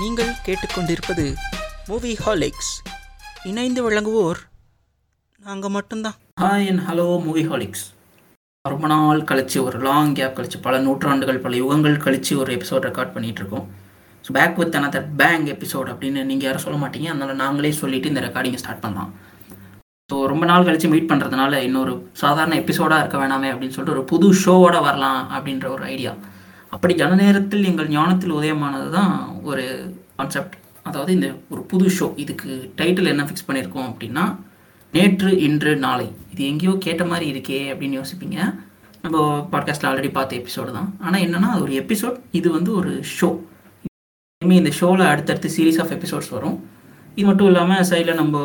நீங்கள் கேட்டுக்கொண்டிருப்பது மூவி ஹாலிக்ஸ் இணைந்து வழங்குவோர் நாங்கள் மட்டும்தான். Hi and hello movieholics ரொம்ப நாள் கழிச்சு ஒரு லாங் கேப் கழிச்சு பல நூற்றாண்டுகள் பல யுகங்கள் கழித்து ஒரு எபிசோட் ரெக்கார்ட் பண்ணிகிட்ருக்கோம் இருக்கோம் so back with another bang episode அப்படின்னு நீங்கள் யாரும் சொல்ல மாட்டீங்க. அதனால் நாங்களே சொல்லிட்டு இந்த ரெக்கார்டிங்கை ஸ்டார்ட் பண்ணலாம். ஸோ ரொம்ப நாள் கழித்து மீட் பண்ணுறதுனால இன்னொரு சாதாரண எபிசோடாக இருக்க வேணாமே அப்படின்னு சொல்லிட்டு ஒரு புது ஷோவோட வரலாம் அப்படின்ற ஒரு ஐடியா அப்படி ஜன நேரத்தில் எங்கள் ஞானத்தில் உதயமானது தான் ஒரு கான்செப்ட் அதாவது இந்த ஒரு புது ஷோ இதுக்கு டைட்டில் என்ன ஃபிக்ஸ் பண்ணியிருக்கோம் அப்படின்னா நேற்று இன்று நாளை. இது எங்கேயோ கேட்ட மாதிரி இருக்கே அப்படின்னு யோசிப்பீங்க. நம்ம பாட்காஸ்ட்டில் ஆல்ரெடி பார்த்த எபிசோடு தான். ஆனால் என்னென்னா அது ஒரு எபிசோட் இது வந்து ஒரு ஷோ இனிமேல் இந்த ஷோவில் அடுத்தடுத்து சீரீஸ் ஆஃப் எபிசோட்ஸ் வரும். இது மட்டும் இல்லாமல் சைடில் நம்ம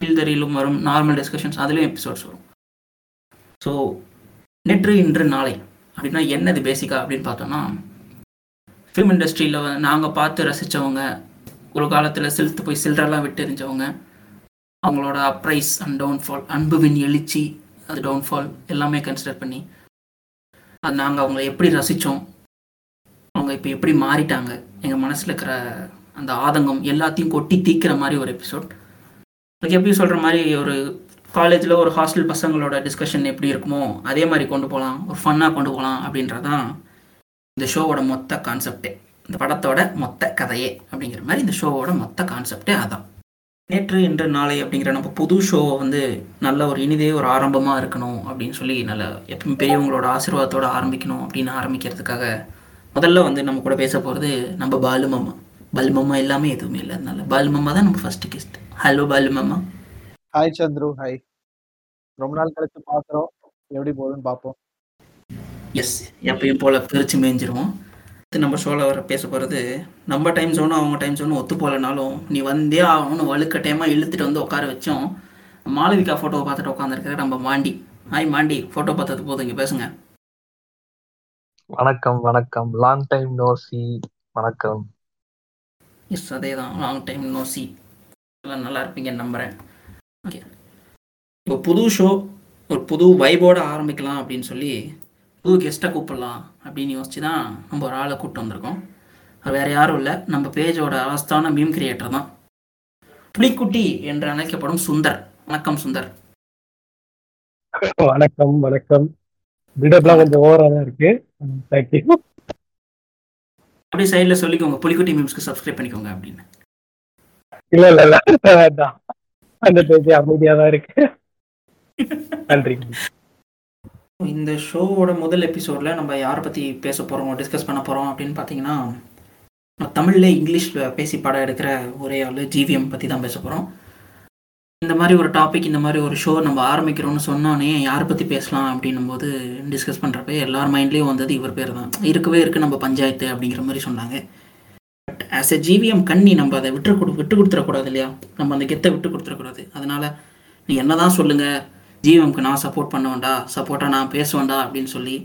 பில்தரியிலும் வரும் நார்மல் டிஸ்கஷன்ஸ் அதுலேயும் எபிசோட்ஸ் வரும். ஸோ நேற்று இன்று நாளை. அப்படின்னா என்னது பேசிக்காக அப்படின்னு பார்த்தோன்னா ஃபிலிம் இண்டஸ்ட்ரியில் நாங்கள் பார்த்து ரசித்தவங்க ஒரு காலத்தில் செலுத்து போய் சில்லறெல்லாம் விட்டு எரிஞ்சவங்க அவங்களோட அப்ரைஸ் அண்ட் டவுன்ஃபால் அன்புவின் எழுச்சி அது டவுன்ஃபால் எல்லாமே கன்சிடர் பண்ணி அது நாங்கள் அவங்கள எப்படி ரசித்தோம் அவங்க இப்போ எப்படி மாறிட்டாங்க எங்கள் மனசில் இருக்கிற அந்த ஆதங்கம் எல்லாத்தையும் கொட்டி தீக்கிற மாதிரி ஒரு எபிசோட் அதுக்கு எப்படி சொல்கிற மாதிரி ஒரு காலேஜில் ஒரு ஹாஸ்டல் பசங்களோட டிஸ்கஷன் எப்படி இருக்குமோ அதே மாதிரி கொண்டு போகலாம் ஒரு ஃபன்னாக கொண்டு போகலாம் அப்படின்றதான் இந்த ஷோவோட மொத்த கான்செப்டே இந்த படத்தோட மொத்த கதையே அப்படிங்கிற மாதிரி இந்த ஷோவோட மொத்த கான்செப்டே அதான். நேற்று இன்று நாளை அப்படிங்கிற நம்ம புது ஷோவை வந்து நல்ல ஒரு இனிதே ஒரு ஆரம்பமாக இருக்கணும் அப்படின்னு சொல்லி நல்ல எப்பவும் பெரியவங்களோட ஆசீர்வாதத்தோட ஆரம்பிக்கணும் அப்படின்னு ஆரம்பிக்கிறதுக்காக முதல்ல வந்து நம்ம கூட பேச போகிறது நம்ம பாலு மாமா எல்லாமே எதுவுமே இல்லை. அதனால பாலுமாமா தான் நம்ம first guest hello Balumama hi Chandru hi ரொம்ப நாள் கழிச்சு பாக்குறோம் எப்படி போகுதுன்னு பார்ப்போம். எஸ் எப்பயும் போல் பிரித்து மேய்ஞ்சிருவோம். அடுத்து நம்ம ஷோவில் வர பேச போகிறது நம்ம டைம் ஜோனும் அவங்க டைம் ஜோனும் ஒத்து போகலனாலும் நீ வந்தே ஆகணும்னு வலுக்கட்டாயமாக இழுத்துட்டு வந்து உட்கார வச்சோம். மாளவிகா ஃபோட்டோவை பார்த்துட்டு உட்காந்துருக்கிற நம்ம மாண்டி. ஹாய் மாண்டி. ஃபோட்டோ பார்த்தது போதும் இங்கே பேசுங்க. வணக்கம் வணக்கம். லாங் டைம் நோ சி வணக்கம். எஸ் அதே தான் லாங் டைம் நோ சி நல்லா இருப்பீங்கன்னு நம்புகிறேன் ஓகே இப்போ புது ஷோ ஒரு புது வைபோட ஆரம்பிக்கலாம் அப்படின்னு சொல்லி புது கெஸ்ட்டை கூப்பிடலாம் அப்படின்னு யோசிச்சு தான் நம்ம ஒரு ஆளை கூப்பிட்டு வந்திருக்கோம். அது வேறு யாரும் இல்லை. நம்ம பேஜோட அவஸ்தான மீம் கிரியேட்டர் தான். புலிக்குட்டி என்று அழைக்கப்படும் சுந்தர். வணக்கம் சுந்தர். வணக்கம் வணக்கம். பில்டப்லாம் கொஞ்சம் ஓவரா தான் இருக்கு. தேங்க்யூ அப்படியே சைடில் சொல்லிக்கோங்க. புலிக்குட்டி மீம்ஸ்க்கு சப்ஸ்கிரைப் பண்ணிக்கோங்க அப்படின்னு. இல்ல இல்ல இல்ல. வேண்டாம். அந்த பேஜ் அமைதியா தான் இருக்கு. நன்றி. இந்த ஷோவோட முதல் எபிசோட்ல நம்ம யாரை பத்தி பேச போறோம் டிஸ்கஸ் பண்ண போறோம் அப்படின்னு பாத்தீங்கன்னா தமிழ்ல இங்கிலீஷ்ல பேசி படம் எடுக்கிற ஒரே ஆளு ஜிவிஎம் பத்தி தான் பேச போறோம். இந்த மாதிரி ஒரு டாபிக் இந்த மாதிரி ஒரு ஷோ நம்ம ஆரம்பிக்கிறோம்னு சொன்னோன்னே யாரை பற்றி பேசலாம் அப்படின்னும் போது டிஸ்கஸ் பண்ணுறப்ப எல்லார் மைண்ட்லேயும் வந்தது இவர் பேர் தான் இருக்கவே இருக்குது நம்ம பஞ்சாயத்து அப்படிங்கிற மாதிரி சொன்னாங்க. பட் ஆஸ் எ ஜிவிஎம் கண்ணி நம்ம அதை விட்டு கொடு விட்டு கொடுத்துடக்கூடாது இல்லையா? நம்ம அந்த கெத்தை விட்டு கொடுத்துடக்கூடாது. அதனால நீ என்ன தான் சொல்லுங்கள் ஜிவிஎம்க்கு நான் சப்போர்ட் பண்ணுவேன்டா சப்போர்ட்டாக நான் பேசுவேன்டா அப்படின்னு சொல்லி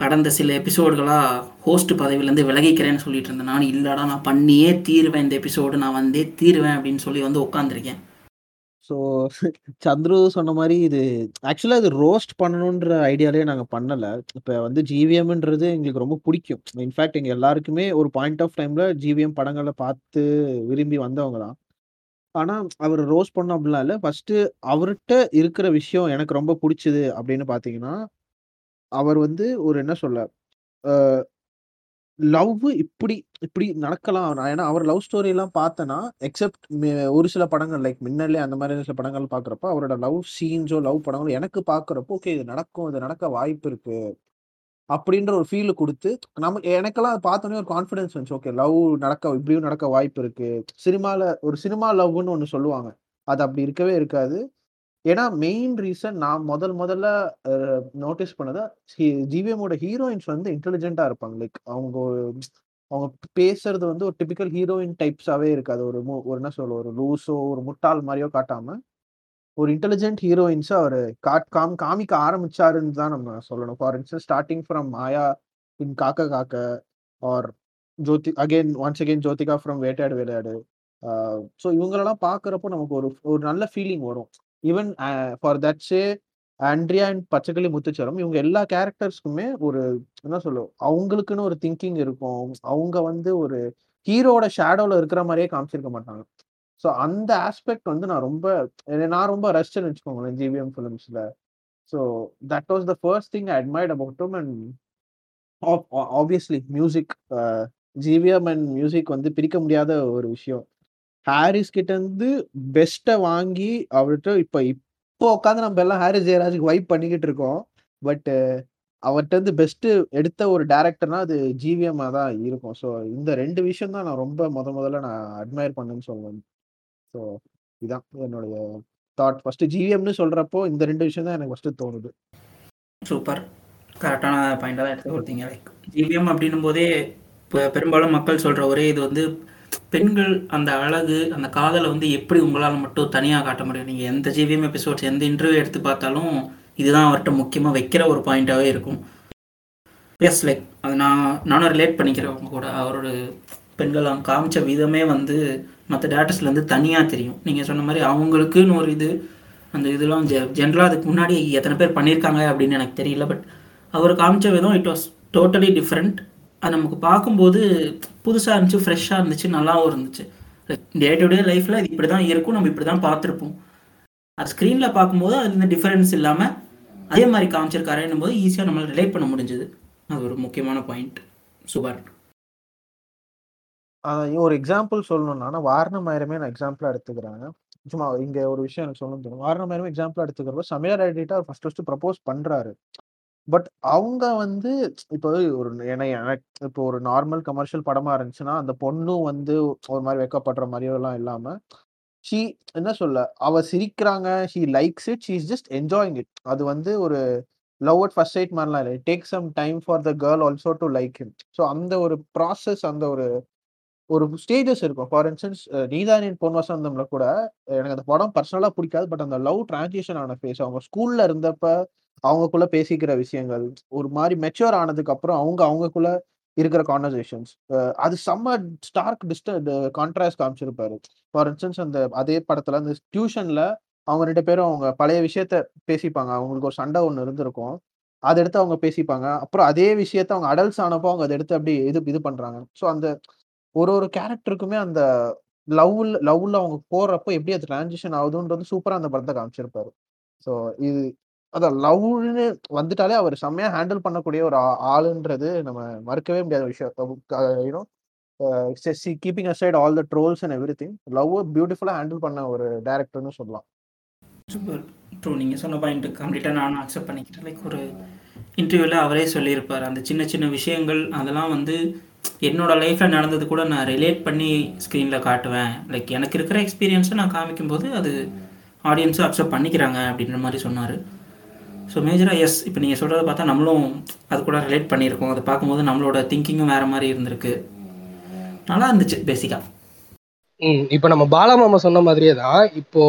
கடந்த சில எபிசோடுகளாக ஹோஸ்ட் பதவியிலேருந்து விலகிக்கிறேன்னு சொல்லிட்டு இருந்தேன். நான் இல்லைடா நான் பண்ணியே தீருவேன் இந்த எபிசோடு நான் வந்தே தீருவேன் அப்படின்னு சொல்லி வந்து உட்காந்துருக்கேன் ஸோ சந்துரு சொன்ன மாதிரி இது ஆக்சுவலாக இது ரோஸ்ட் பண்ணணுன்ற ஐடியாலே நாங்கள் பண்ணலை. இப்போ வந்து ஜிவிஎம்ன்றது எங்களுக்கு ரொம்ப பிடிக்கும். இன்ஃபேக்ட் எங்கள் எல்லாருக்குமே ஒரு பாயிண்ட் ஆஃப் டைமில் ஜிவிஎம் படங்களை பார்த்து விரும்பி வந்தவங்க தான். ஆனால் அவர் ரோஸ்ட் பண்ண அப்படிலாம் இல்லை. ஃபஸ்ட்டு அவர்கிட்ட இருக்கிற விஷயம் எனக்கு ரொம்ப பிடிச்சது அப்படின்னு பார்த்தீங்கன்னா அவர் வந்து ஒரு என்ன சொல்ல லவ் இப்படி இப்படி நடக்கலாம். நான் ஏன்னா அவர் லவ் ஸ்டோரி எல்லாம் பார்த்தேன்னா எக்ஸப்ட் ஒரு சில படங்கள் லைக் மின்னலே அந்த மாதிரி சில படங்கள் பார்க்குறப்ப அவரோட லவ் சீன்ஸோ லவ் படங்களோ எனக்கு பார்க்குறப்போ ஓகே இது நடக்கும் இது நடக்க வாய்ப்பு இருக்கு அப்படின்ற ஒரு ஃபீல் கொடுத்து நம்ம எனக்கெல்லாம் அதை பார்த்தோன்னே ஒரு கான்ஃபிடன்ஸ் வந்துச்சு. ஓகே லவ் நடக்க இப்படியும் நடக்க வாய்ப்பு இருக்கு. சினிமாவில் ஒரு சினிமா லவ்னு ஒன்று சொல்லுவாங்க. அது அப்படி இருக்கவே இருக்காது. ஏன்னா மெயின் ரீசன் நான் முதல் முதல்ல நோட்டீஸ் பண்ணதை ஜிவிஎமோட ஹீரோயின்ஸ் வந்து இன்டெலிஜென்ட்டா இருப்பாங்க. லைக் அவங்க ஒரு- அவங்க பேசுறது வந்து ஒரு டிபிக்கல் ஹீரோயின் டைப்ஸாவே இருக்காது. ஒரு மூ ஒரு என்ன சொல்ல ஒரு லூஸோ ஒரு முட்டாள் மாதிரியோ காட்டாம ஒரு இன்டெலிஜென்ட் ஹீரோயின்ஸை அவர் காட் காம் காமிக்க ஆரம்பிச்சாருன்னு தான் நம்ம சொல்லணும். For instance starting from Maya in Kaakha Kaakha or Jyothi again once again Jyothika from Vettaiyaadu Vilaiyaadu so இவங்களெல்லாம் பார்க்குறப்போ நமக்கு ஒரு ஒரு நல்ல ஃபீலிங் வரும். Even for that say Andrea and Pachaikili Muthucharam இவங்க எல்லா கேரக்டர்ஸ்க்குமே ஒரு என்ன சொல்லுவோம் அவங்களுக்குன்னு ஒரு திங்கிங் இருக்கும். அவங்க வந்து ஒரு ஹீரோட ஷேடோவில் இருக்கிற மாதிரியே காமிச்சிருக்க மாட்டாங்க. ஸோ அந்த ஆஸ்பெக்ட் வந்து நான் ரொம்ப நான் ரொம்ப ரசிச்சேன்னு வச்சுக்கோங்களேன் GVM ஃபிலிம்ஸில் so that was the first thing I admired about and obviously music GVM and music வந்து பிரிக்க முடியாத ஒரு விஷயம். ஹாரிஸ் கிட்ட இருந்து பெஸ்ட்டை வாங்கி அவர்கிட்ட இப்போ இப்போ உட்காந்து நம்ம எல்லாம் ஹாரிஸ் ஜெயராஜுக்கு வைப் பண்ணிக்கிட்டு இருக்கோம். பட்டு அவர்கிட்ட இருந்து பெஸ்ட்டு எடுத்த ஒரு டேரக்டர்னா அது ஜிவிஎம்மாக தான் இருக்கும். ஸோ இந்த ரெண்டு விஷயம் தான் நான் ரொம்ப முத முதல்ல நான் அட்மையர் பண்ணேன்னு சொல்லுவேன் ஸோ இதான் என்னுடைய தாட் ஃபஸ்ட்டு ஜிவிஎம்னு சொல்றப்போ இந்த ரெண்டு விஷயம் தான் எனக்கு ஃபஸ்ட்டு தோணுது. சூப்பர் கரெக்டான பாயிண்டாக தான் எடுத்து கொடுத்தீங்க. லைக் ஜிவிஎம் அப்படின்னும் போதே இப்போ பெரும்பாலும் மக்கள் சொல்கிற ஒரே இது வந்து பெண்கள் அந்த அழகு அந்த காதலை வந்து எப்படி உங்களால் மட்டும் தனியாக காட்ட முடியும்? நீங்கள் எந்த ஜிவிஎம் எபிசோட்ஸ் எந்த இன்டர்வியூ எடுத்து பார்த்தாலும் இதுதான் அவர்கிட்ட முக்கியமாக வைக்கிற ஒரு பாயிண்ட்டாகவே இருக்கும். எஸ் லைக் அது நான் நானும் ரிலேட் பண்ணிக்கிறேன் அவங்க கூட. அவரோட பெண்கள் அவங்க காமிச்ச விதமே வந்து மற்ற டேரக்டர்ஸ்லேருந்து தனியாக தெரியும். நீங்கள் சொன்ன மாதிரி அவங்களுக்குன்னு ஒரு இது அந்த இதெல்லாம் ஜெ ஜென்ரலாக அதுக்கு முன்னாடி எத்தனை பேர் பண்ணியிருக்காங்க அப்படின்னு எனக்கு தெரியல. பட் அவர் காமிச்ச விதம் இட் வாஸ் டோட்டலி டிஃப்ரெண்ட் அது நமக்கு பார்க்கும்போது புதுசாக இருந்துச்சு ஃப்ரெஷ்ஷாக இருந்துச்சு நல்லாவும் இருந்துச்சு. டே டு டே லைஃப்பில் இது இப்படி தான் இருக்கும் நம்ம இப்படி தான் பார்த்துருப்போம். அது ஸ்க்ரீனில் பார்க்கும்போது அது இந்த டிஃபரன்ஸ் இல்லாமல் அதே மாதிரி காமிச்சிருக்காருன்னும் போது ஈஸியாக நம்மளால் ரிலேட் பண்ண முடிஞ்சது. அது ஒரு முக்கியமான பாயிண்ட் சூப்பர் ஒரு எக்ஸாம்பிள் சொல்லணும்னா வாரணமாயிரமே நான் எக்ஸாம்பிளாக எடுத்துக்கிறேன். சும்மா இங்க ஒரு விஷயம் எனக்கு சொல்லணும் தோணும். வாரணமாயிரமே எக்ஸாம்பிளாக எடுத்துக்கிறப்ப சமையல் ரெட்டிட்ட ஃபர்ஸ்ட் ஃபர்ஸ்ட் ப்ரப்போஸ் பண்றாரு. பட் அவங்க வந்து இப்போ ஒரு ஏன்னா எனக்கு இப்போ ஒரு நார்மல் கமர்ஷியல் படமா இருந்துச்சுன்னா அந்த பொண்ணும் வந்து ஒரு மாதிரி வைக்கப்படுற மாதிரியோ எல்லாம் இல்லாம ஷீ என்ன சொல்ல அவ சிரிக்கிறாங்க she likes it she is just enjoying it. அது வந்து ஒரு லவ் அட் ஃபர்ஸ்ட் சைட் மாதிரிலாம் இல்லை. Take some time for the girl also to like him. So அந்த ஒரு ப்ராசஸ் அந்த ஒரு ஒரு ஸ்டேஜஸ் இருக்கும். ஃபார் இன்ஸ்டன்ஸ் நீதானின் பொன் வசந்தம்ல கூட எனக்கு அந்த படம் பர்சனலா பிடிக்காது பட் அந்த லவ் டிரான்சிஷன் ஆன ஃபேஸ் அவங்க ஸ்கூல்ல இருந்தப்ப அவங்கக்குள்ள பேசிக்கிற விஷயங்கள் ஒரு மாதிரி மெச்சூர் ஆனதுக்கு அப்புறம் அவங்க அவங்கக்குள்ள இருக்கிற கான்வர்சேஷன்ஸ் அது செம்ம ஸ்டார்க் டிஸ்ட கான்ட்ராஸ்ட் காமிச்சிருப்பாரு. ஃபார் இன்ஸ்டன்ஸ் அந்த அதே படத்துல அந்த டியூஷன்ல அவங்க ரெண்டு பேரும் அவங்க பழைய விஷயத்த பேசிப்பாங்க. அவங்களுக்கு ஒரு சண்டை ஒன்று இருந்திருக்கும். அதை எடுத்து அவங்க பேசிப்பாங்க. அப்புறம் அதே விஷயத்த அவங்க அடல்ட்ஸ் ஆனப்போ அவங்க அதை எடுத்து அப்படி இது இது பண்றாங்க. ஸோ அந்த ஒரு ஒரு கேரக்டருக்குமே அந்த லவ்ல லவ்ல அவங்க போறப்போ எப்படி அது டிரான்சிஷன் ஆகுதுன்றது சூப்பரா அந்த படத்தை காமிச்சிருப்பாரு. ஸோ இது அதான் லவ்னு வந்துட்டாலே அவர் செம்மையா ஹேண்டில் பண்ணக்கூடிய ஒரு ஆளுன்றது நம்ம மறுக்கவே முடியாத விஷயம். You know keeping aside all the trolls and everything love பியூட்டிஃபுல்லாக ஹேண்டில் பண்ண ஒரு டேரக்டர்னு சொல்லலாம். சூப்பர். ட்ரூ நீங்கள் சொன்ன பாயிண்ட் கம்ப்ளீட்டாக நானும் அக்செப்ட் பண்ணிக்கிட்டேன். லைக் ஒரு இன்டர்வியூவில் அவரே சொல்லியிருப்பார். அந்த சின்ன சின்ன விஷயங்கள் அதெல்லாம் வந்து என்னோட லைஃப்பில் நடந்தது கூட நான் ரிலேட் பண்ணி ஸ்க்ரீனில் காட்டுவேன். லைக் எனக்கு இருக்கிற எக்ஸ்பீரியன்ஸை நான் காமிக்கும்போது அது ஆடியன்ஸும் அக்செப்ட் பண்ணிக்கிறாங்க அப்படின்ற மாதிரி சொன்னார். ஸோ மேஜராக எஸ் இப்போ நீங்கள் சொல்கிறத பார்த்தா நம்மளும் அது கூட ரிலேட் பண்ணியிருக்கோம். அதை பார்க்கும்போது நம்மளோட திங்கிங்கும் வேறு மாதிரி இருந்திருக்கு. நல்லா இருந்துச்சு பேசிக்காக ம் இப்போ நம்ம பாலாமாமா சொன்ன மாதிரியே தான் இப்போ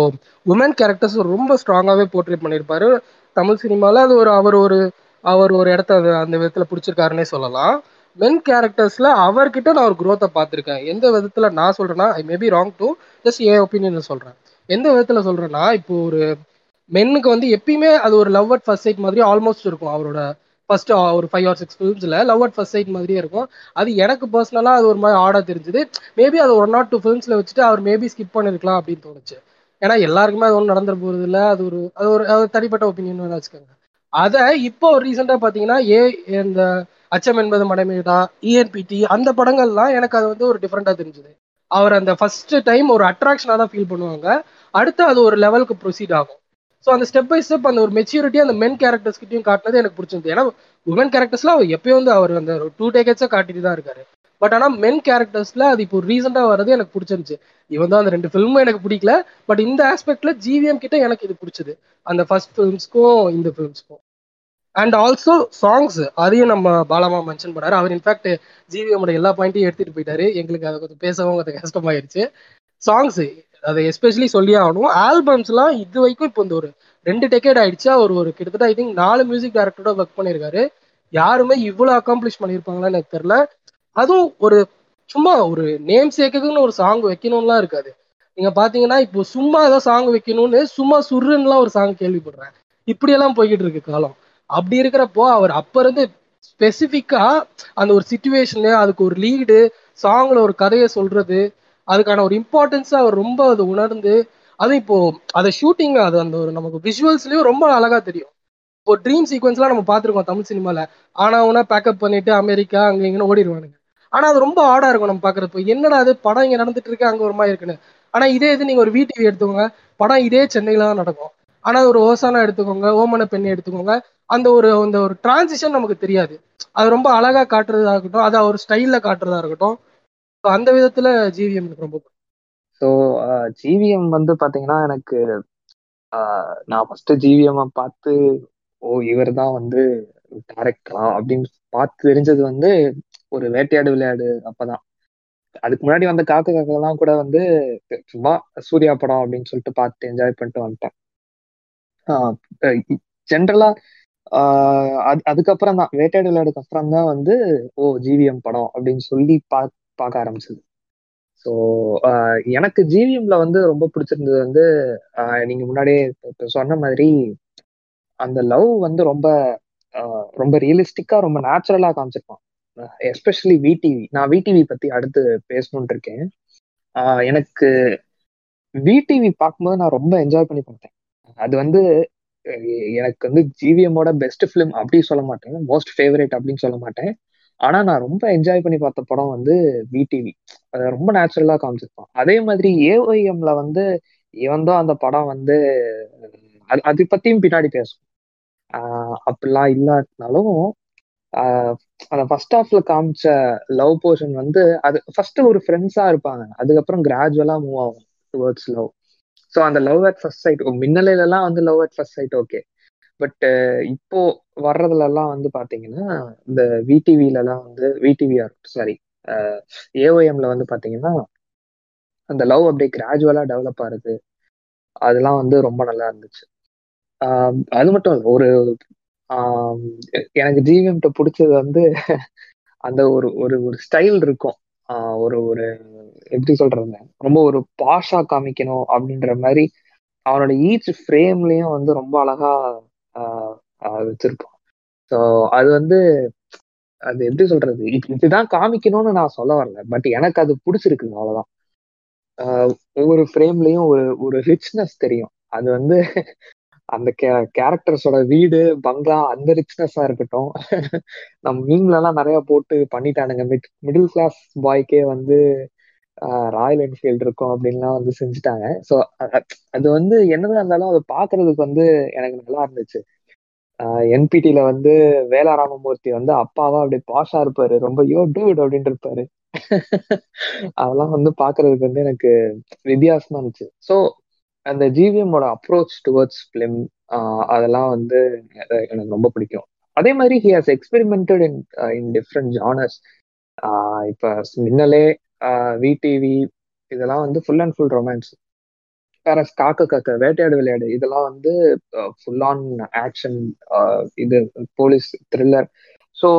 உமன் கேரக்டர்ஸ் ரொம்ப ஸ்ட்ராங்காகவே போர்ட்ரேட் பண்ணியிருப்பாரு. தமிழ் சினிமாவில் அது ஒரு அவர் ஒரு அவர் ஒரு இடத்த அந்த விதத்தில் பிடிச்சிருக்காருன்னே சொல்லலாம். மென் கேரக்டர்ஸில் அவர்கிட்ட நான் ஒரு குரோத்தை பார்த்துருக்கேன். எந்த விதத்தில் நான் சொல்கிறேன்னா I may be wrong to just N opinion சொல்கிறேன் எந்த விதத்தில் சொல்கிறேன்னா இப்போ ஒரு மென்னுக்கு வந்து எப்பயுமே அது ஒரு லவ் அட் ஃபர்ஸ்ட் சைட் மாதிரி ஆல்மோஸ்ட் இருக்கும். அவரோட ஃபர்ஸ்ட் ஒரு ஃபைவ் ஆர் சிக்ஸ் ஃபிலிம்ஸில் லவ் அட் ஃபர்ஸ்ட் சைட் மாதிரியே இருக்கும். அது எனக்கு பர்சனலாக அது ஒரு மாதிரி ஆடாக தெரிஞ்சுது. மேபி அது ஒன் நாட் டூ ஃபிலிம்ஸில் வச்சுட்டு அவர் மேபி ஸ்கிப் பண்ணிருக்கலாம் அப்படின்னு தோணுச்சு. ஏன்னா எல்லாருக்குமே அது ஒன்றும் நடந்துட போகிறது இல்லை அது ஒரு அது ஒரு அது தனிப்பட்ட ஒப்பீனியன் வச்சுக்கோங்க. அதை இப்போ ரீசெண்டாக பார்த்தீங்கன்னா ஏ இந்த அச்சம் என்பது மடமேதா இஎன்பிடி அந்த படங்கள்லாம் எனக்கு அது வந்து ஒரு டிஃப்ரெண்ட்டாக தெரிஞ்சுது. அவர் அந்த ஃபர்ஸ்ட் டைம் ஒரு அட்ராக்ஷனாக தான் ஃபீல் பண்ணுவாங்க. அடுத்து அது ஒரு லெவலுக்கு ப்ரொசீட் ஆகும். ஸோ அந்த ஸ்டெப் பை ஸ்டெப் அந்த ஒரு மெச்சூரிட்டி அந்த மென் கேரக்டர்ஸ்கிட்டையும் காட்டினது எனக்கு பிடிச்சிருந்தது. ஏன்னா உமன் கேரக்டர்ஸ்லாம் அவர் எப்பயும் வந்து அவர் அந்த டூ டேக்கெட்ஸாக காட்டிட்டு தான் இருக்காரு. பட் ஆனால் மென் கேரக்டர்ஸில் அது இப்போ ரீசெண்டாக வர்றது எனக்கு பிடிச்சிருந்துச்சு. இவன் தான் அந்த ரெண்டு ஃபிலிமும் எனக்கு பிடிக்கல பட் இந்த ஆஸ்பெக்டில் ஜிவிஎம் கிட்ட எனக்கு இது பிடிச்சது. அந்த ஃபர்ஸ்ட் ஃபிலிம்ஸ்க்கும் இந்த ஃபிலிம்ஸ்க்கும் அண்ட் ஆல்சோ சாங்ஸ் அதையும் நம்ம பாலாமா மென்ஷன் பண்ணாரு. அவர் இன்ஃபேக்ட் ஜிவிஎம்மோட எல்லா பாயிண்ட்டையும் எடுத்துட்டு போயிட்டாரு. எங்களுக்கு அதை கொஞ்சம் பேசவும் கொஞ்சம் கஷ்டமாயிருச்சு. சாங்ஸ் அதை எஸ்பெஷலி சொல்லி ஆகணும். ஆல்பம்ஸ்லாம் இது வரைக்கும் இப்போ இந்த ஒரு ரெண்டு டெக்கேட் ஆயிடுச்சு. அவர் ஒரு கிட்டத்தட்ட ஐ திங்க் நாலு மியூசிக் டைரக்டரோட ஒர்க் பண்ணியிருக்காரு. யாருமே இவ்வளோ அக்காம்ப்ளிஷ் பண்ணியிருப்பாங்களான்னு எனக்கு தெரில அதுவும் ஒரு சும்மா ஒரு நேம் சேர்க்குன்னு ஒரு சாங் வைக்கணும்லாம் இருக்காது. நீங்கள் பார்த்தீங்கன்னா இப்போ சும்மா ஏதோ சாங் வைக்கணும்னு சும்மா சுருன்னுலாம் ஒரு சாங் கேள்விப்படுறேன். இப்படியெல்லாம் போய்கிட்டு இருக்கு காலம். அப்படி இருக்கிறப்போ அவர் அப்ப இருந்து ஸ்பெசிஃபிக்கா அந்த ஒரு சுச்சுவேஷனு அதுக்கு ஒரு லீடு சாங்ல ஒரு கதையை சொல்றது அதுக்கான ஒரு இம்பார்ட்டன்ஸை அவர் ரொம்ப அது உணர்ந்து அது இப்போ அதை ஷூட்டிங் அது அந்த ஒரு நமக்கு விஷுவல்ஸ்லயும் ரொம்ப அழகா தெரியும். இப்போ ட்ரீம் சீக்வன்ஸ்லாம் நம்ம பார்த்துருக்கோம் தமிழ் சினிமால. ஆனா உனா பேக்கப் பண்ணிட்டு அமெரிக்கா அங்க இங்கன்னு ஓடிடுவானுங்க. ஆனா அது ரொம்ப ஆடா இருக்கும் நம்ம பாக்குறப்ப என்னடா அது படம் இங்க நடந்துட்டு இருக்கு அங்க ஒரு மாதிரி இருக்குன்னு. ஆனா இதே இது நீங்க ஒரு விடிவி எடுத்துக்கோங்க. படம் இதே சென்னையில தான் நடக்கும். ஆனா ஒரு ஓசானா எடுத்துக்கோங்க ஓமன பெண்ணை எடுத்துக்கோங்க. அந்த ஒரு அந்த ஒரு டிரான்சிஷன் நமக்கு தெரியாது. அது ரொம்ப அழகா காட்டுறதா இருக்கட்டும் அதை ஒரு ஸ்டைல்ல காட்டுறதா இருக்கட்டும். அந்த விதத்துல ஜிவிஎம் எனக்கு ரொம்ப ஸோ ஜிவிஎம் வந்து பாத்தீங்கன்னா எனக்கு நான் ஃபர்ஸ்ட் ஜிவிஎம் பார்த்து ஓ இவர் தான் வந்து டேரக்டரா அப்படின்னு பார்த்து தெரிஞ்சது வந்து ஒரு வேட்டையாடு விளையாடு அப்பதான். அதுக்கு முன்னாடி வந்த காக்க காக்கெல்லாம் கூட வந்து சும்மா சூர்யா படம் அப்படின்னு சொல்லிட்டு பார்த்து என்ஜாய் பண்ணிட்டு வந்துட்டேன். ஜென்ரலா அதுக்கப்புறம் தான் வேட்டையாடு விளையாடுக்கு அப்புறம் தான் வந்து ஓ ஜிவிஎம் படம் அப்படின்னு சொல்லி பா பார்க்க ஆரம்பிச்சது. ஸோ எனக்கு ஜிவிஎம்ல வந்து ரொம்ப பிடிச்சிருந்தது வந்து நீங்க முன்னாடியே சொன்ன மாதிரி அந்த லவ் வந்து ரொம்ப ரொம்ப ரியலிஸ்டிக்கா ரொம்ப நேச்சுரலா காமிச்சிருப்பான். எஸ்பெஷலி விடிவி நான் விடிவி பத்தி அடுத்து பேசணும்னு இருக்கேன். எனக்கு விடிவி பார்க்கும்போது நான் ரொம்ப என்ஜாய் பண்ணி பார்த்தேன் அது வந்து எனக்கு வந்து ஜிவிஎம்மோட பெஸ்ட் ஃபிலிம் அப்படி சொல்ல மாட்டேன். மோஸ்ட் ஃபேவரேட் அப்படின்னு சொல்ல மாட்டேன். ஆனா நான் ரொம்ப என்ஜாய் பண்ணி பார்த்த படம் வந்து விடிவி அதை ரொம்ப நேச்சுரலா காமிச்சிருப்பான். அதே மாதிரி ஏஒஎம்ல வந்து இவன் தான் அந்த படம் வந்து அது அதை பத்தியும் பின்னாடி பேசும். ஆஹ் அப்படிலாம் இல்லாட்டினாலும் அந்த ஃபர்ஸ்ட் ஹாஃப்ல காமிச்ச லவ் போர்ஷன் வந்து அது ஃபர்ஸ்ட் ஒரு ஃப்ரெண்ட்ஸா இருப்பாங்க. அதுக்கப்புறம் கிராஜுவலா மூவ் ஆகும். டுவர்ட்ஸ் லவ் ஸோ அந்த லவ் அட் ஃபர்ஸ்ட் சைட் மின்னலையிலலாம் வந்து love at first sight okay but இப்போ வர்றதுலலாம் வந்து பார்த்தீங்கன்னா இந்த விடிவிலலாம் வந்து விடிவிஆர் சாரி ஏஓஎம்ல வந்து பார்த்தீங்கன்னா அந்த லவ் அப்படியே கிராஜுவலாக டெவலப் ஆகுது. அதெல்லாம் வந்து ரொம்ப நல்லா இருந்துச்சு. அது மட்டும் இல்லை ஒரு எனக்கு ஜிவிஎம்கிட்ட பிடிச்சது வந்து அந்த ஒரு ஒரு ஒரு ஸ்டைல் இருக்கும். ஒரு ஒரு எப்படி சொல்றது ரொம்ப ஒரு பாஷா காமிக்கணும் அப்படின்ற மாதிரி அவனோட ஈச் ஃப்ரேம்லயும் வந்து ரொம்ப அழகா வச்சிருப்பான். ஸோ அது வந்து அது எப்படி சொல்றது? இதுதான் காமிக்கணும்னு நான் சொல்ல வரல. பட் எனக்கு அது பிடிச்சிருக்கு அவ்வளவுதான். ஒவ்வொரு ஃப்ரேம்லயும் ஒரு ஒரு ரிச்னஸ் தெரியும். அது வந்து அந்த கே கேரக்டர்ஸோட வீடு பங்களா அந்த ரிச்னஸா இருக்கட்டும். நம்ம மீம்ல எல்லாம் நிறைய போட்டு பண்ணிட்டானுங்க. மிட் மிடில் கிளாஸ் பாய்க்கே வந்து ராயல் என்ஃபீல்டு இருக்கும் அப்படின்லாம் வந்து செஞ்சுட்டாங்க. ஸோ அது வந்து என்னதான் இருந்தாலும் அதை பார்க்கறதுக்கு வந்து எனக்கு நல்லா இருந்துச்சு. என்பிடியில வந்து வேலாராமமூர்த்தி வந்து அப்பாவா அப்படி பாஷா இருப்பாரு. ரொம்ப யோ டூட் அப்படின்ட்டு இருப்பாரு. அதெல்லாம் வந்து பாக்குறதுக்கு வந்து எனக்கு வித்தியாசமா இருந்துச்சு. ஸோ அந்த ஜிவிஎம்மோட அப்ரோச் டுவர்ட்ஸ் ஃபிலிம் அதெல்லாம் வந்து எனக்கு ரொம்ப பிடிக்கும். அதே மாதிரி he has experimented in in different genres இப்போ மின்னலே விடிவி இதெல்லாம் வந்து ஃபுல் அண்ட் ஃபுல் ரொமான்ஸ் வேற காக்க காக்க வேட்டையாடு விளையாடு இதெல்லாம் வந்து ஃபுல் ஆன் ஆக்ஷன் இது போலீஸ் த்ரில்லர் ஸோ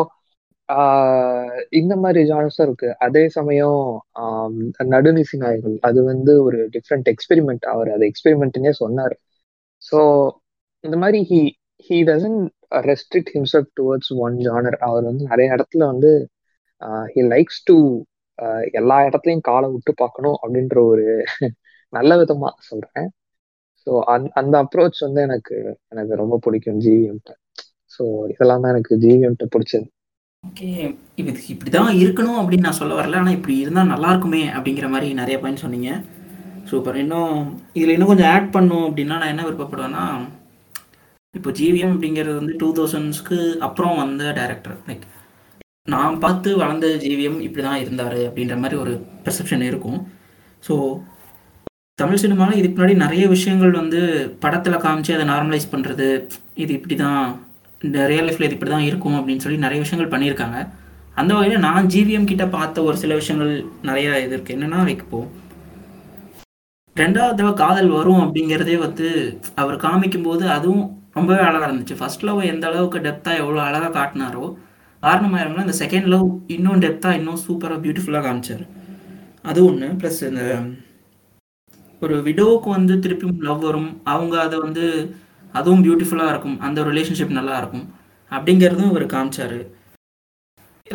இந்த மாதிரி ஜானர்ஸும் இருக்கு. அதே சமயம் நடுநிசி நாய்கள் அது வந்து ஒரு டிஃப்ரெண்ட் எக்ஸ்பெரிமெண்ட் அவர் அது எக்ஸ்பெரிமெண்ட்னே சொன்னார். ஸோ இந்த மாதிரி he he doesn't restrict himself towards one genre அவர் வந்து நிறைய இடத்துல வந்து ஹி லைக்ஸ் டு எல்லா இடத்துலையும் காலை விட்டு பார்க்கணும் அப்படின்ற ஒரு நல்ல விதமா சொல்றேன். ஸோ அந் அந்த அப்ரோச் வந்து எனக்கு எனக்கு ரொம்ப பிடிக்கும் ஜிவிஎம்கிட்ட ஸோ இதெல்லாம் தான் எனக்கு ஜிவிஎம்கிட்ட பிடிச்சது. ஓகே. இது இப்படி தான் இருக்கணும் அப்படின்னு நான் சொல்ல வரல. ஆனால் இப்படி இருந்தால் நல்லா இருக்குமே அப்படிங்கிற மாதிரி நிறைய பாயிண்ட் சொன்னீங்க. சூப்பர் இன்னும் இதில் இன்னும் கொஞ்சம் ஆட் பண்ணும் அப்படின்னா நான் என்ன விருப்பப்படுவேன்னா இப்போ ஜிவிஎம் அப்படிங்கிறது வந்து டூ தௌசண்ட்ஸ்க்கு அப்புறம் வந்த டேரக்டர் லைக் நான் பார்த்து வளர்ந்த ஜிவிஎம் இப்படி தான் இருந்தார் அப்படின்ற மாதிரி ஒரு பெர்செப்ஷன் இருக்கும். ஸோ தமிழ் சினிமாவில் இதுக்கு முன்னாடி நிறைய விஷயங்கள் வந்து படத்தில் காமிச்சு அதை நார்மலைஸ் பண்ணுறது இது இப்படி தான் இந்த ரியல் லைஃப்பில் இது இப்படி தான் இருக்கும் அப்படின்னு சொல்லி நிறைய விஷயங்கள் பண்ணியிருக்காங்க. அந்த வகையில் நான் ஜிவிஎம் கிட்ட பார்த்த ஒரு சில விஷயங்கள் நிறையா இது இருக்குது என்னென்னா லைக் இப்போ ரெண்டாவது தடவை காதல் வரும் அப்படிங்கிறதே வந்து அவர் காமிக்கும்போது அதுவும் ரொம்பவே அழகாக இருந்துச்சு. ஃபர்ஸ்ட் லவ் எந்த அளவுக்கு டெப்த்தாக எவ்வளோ அழகாக காட்டினாரோ காரணமாயிரம்னா இந்த செகண்ட் லவ் இன்னும் டெப்த்தாக இன்னும் சூப்பராக பியூட்டிஃபுல்லாக காமிச்சார். அது ஒன்று ப்ளஸ் இந்த ஒரு விடோவுக்கு வந்து திருப்பியும் லவ் வரும். அவங்க அதை வந்து அதுவும் பியூட்டிஃபுல்லாக இருக்கும். அந்த ரிலேஷன்ஷிப் நல்லா இருக்கும். அப்படிங்கிறதும் இவர் காமிச்சார்.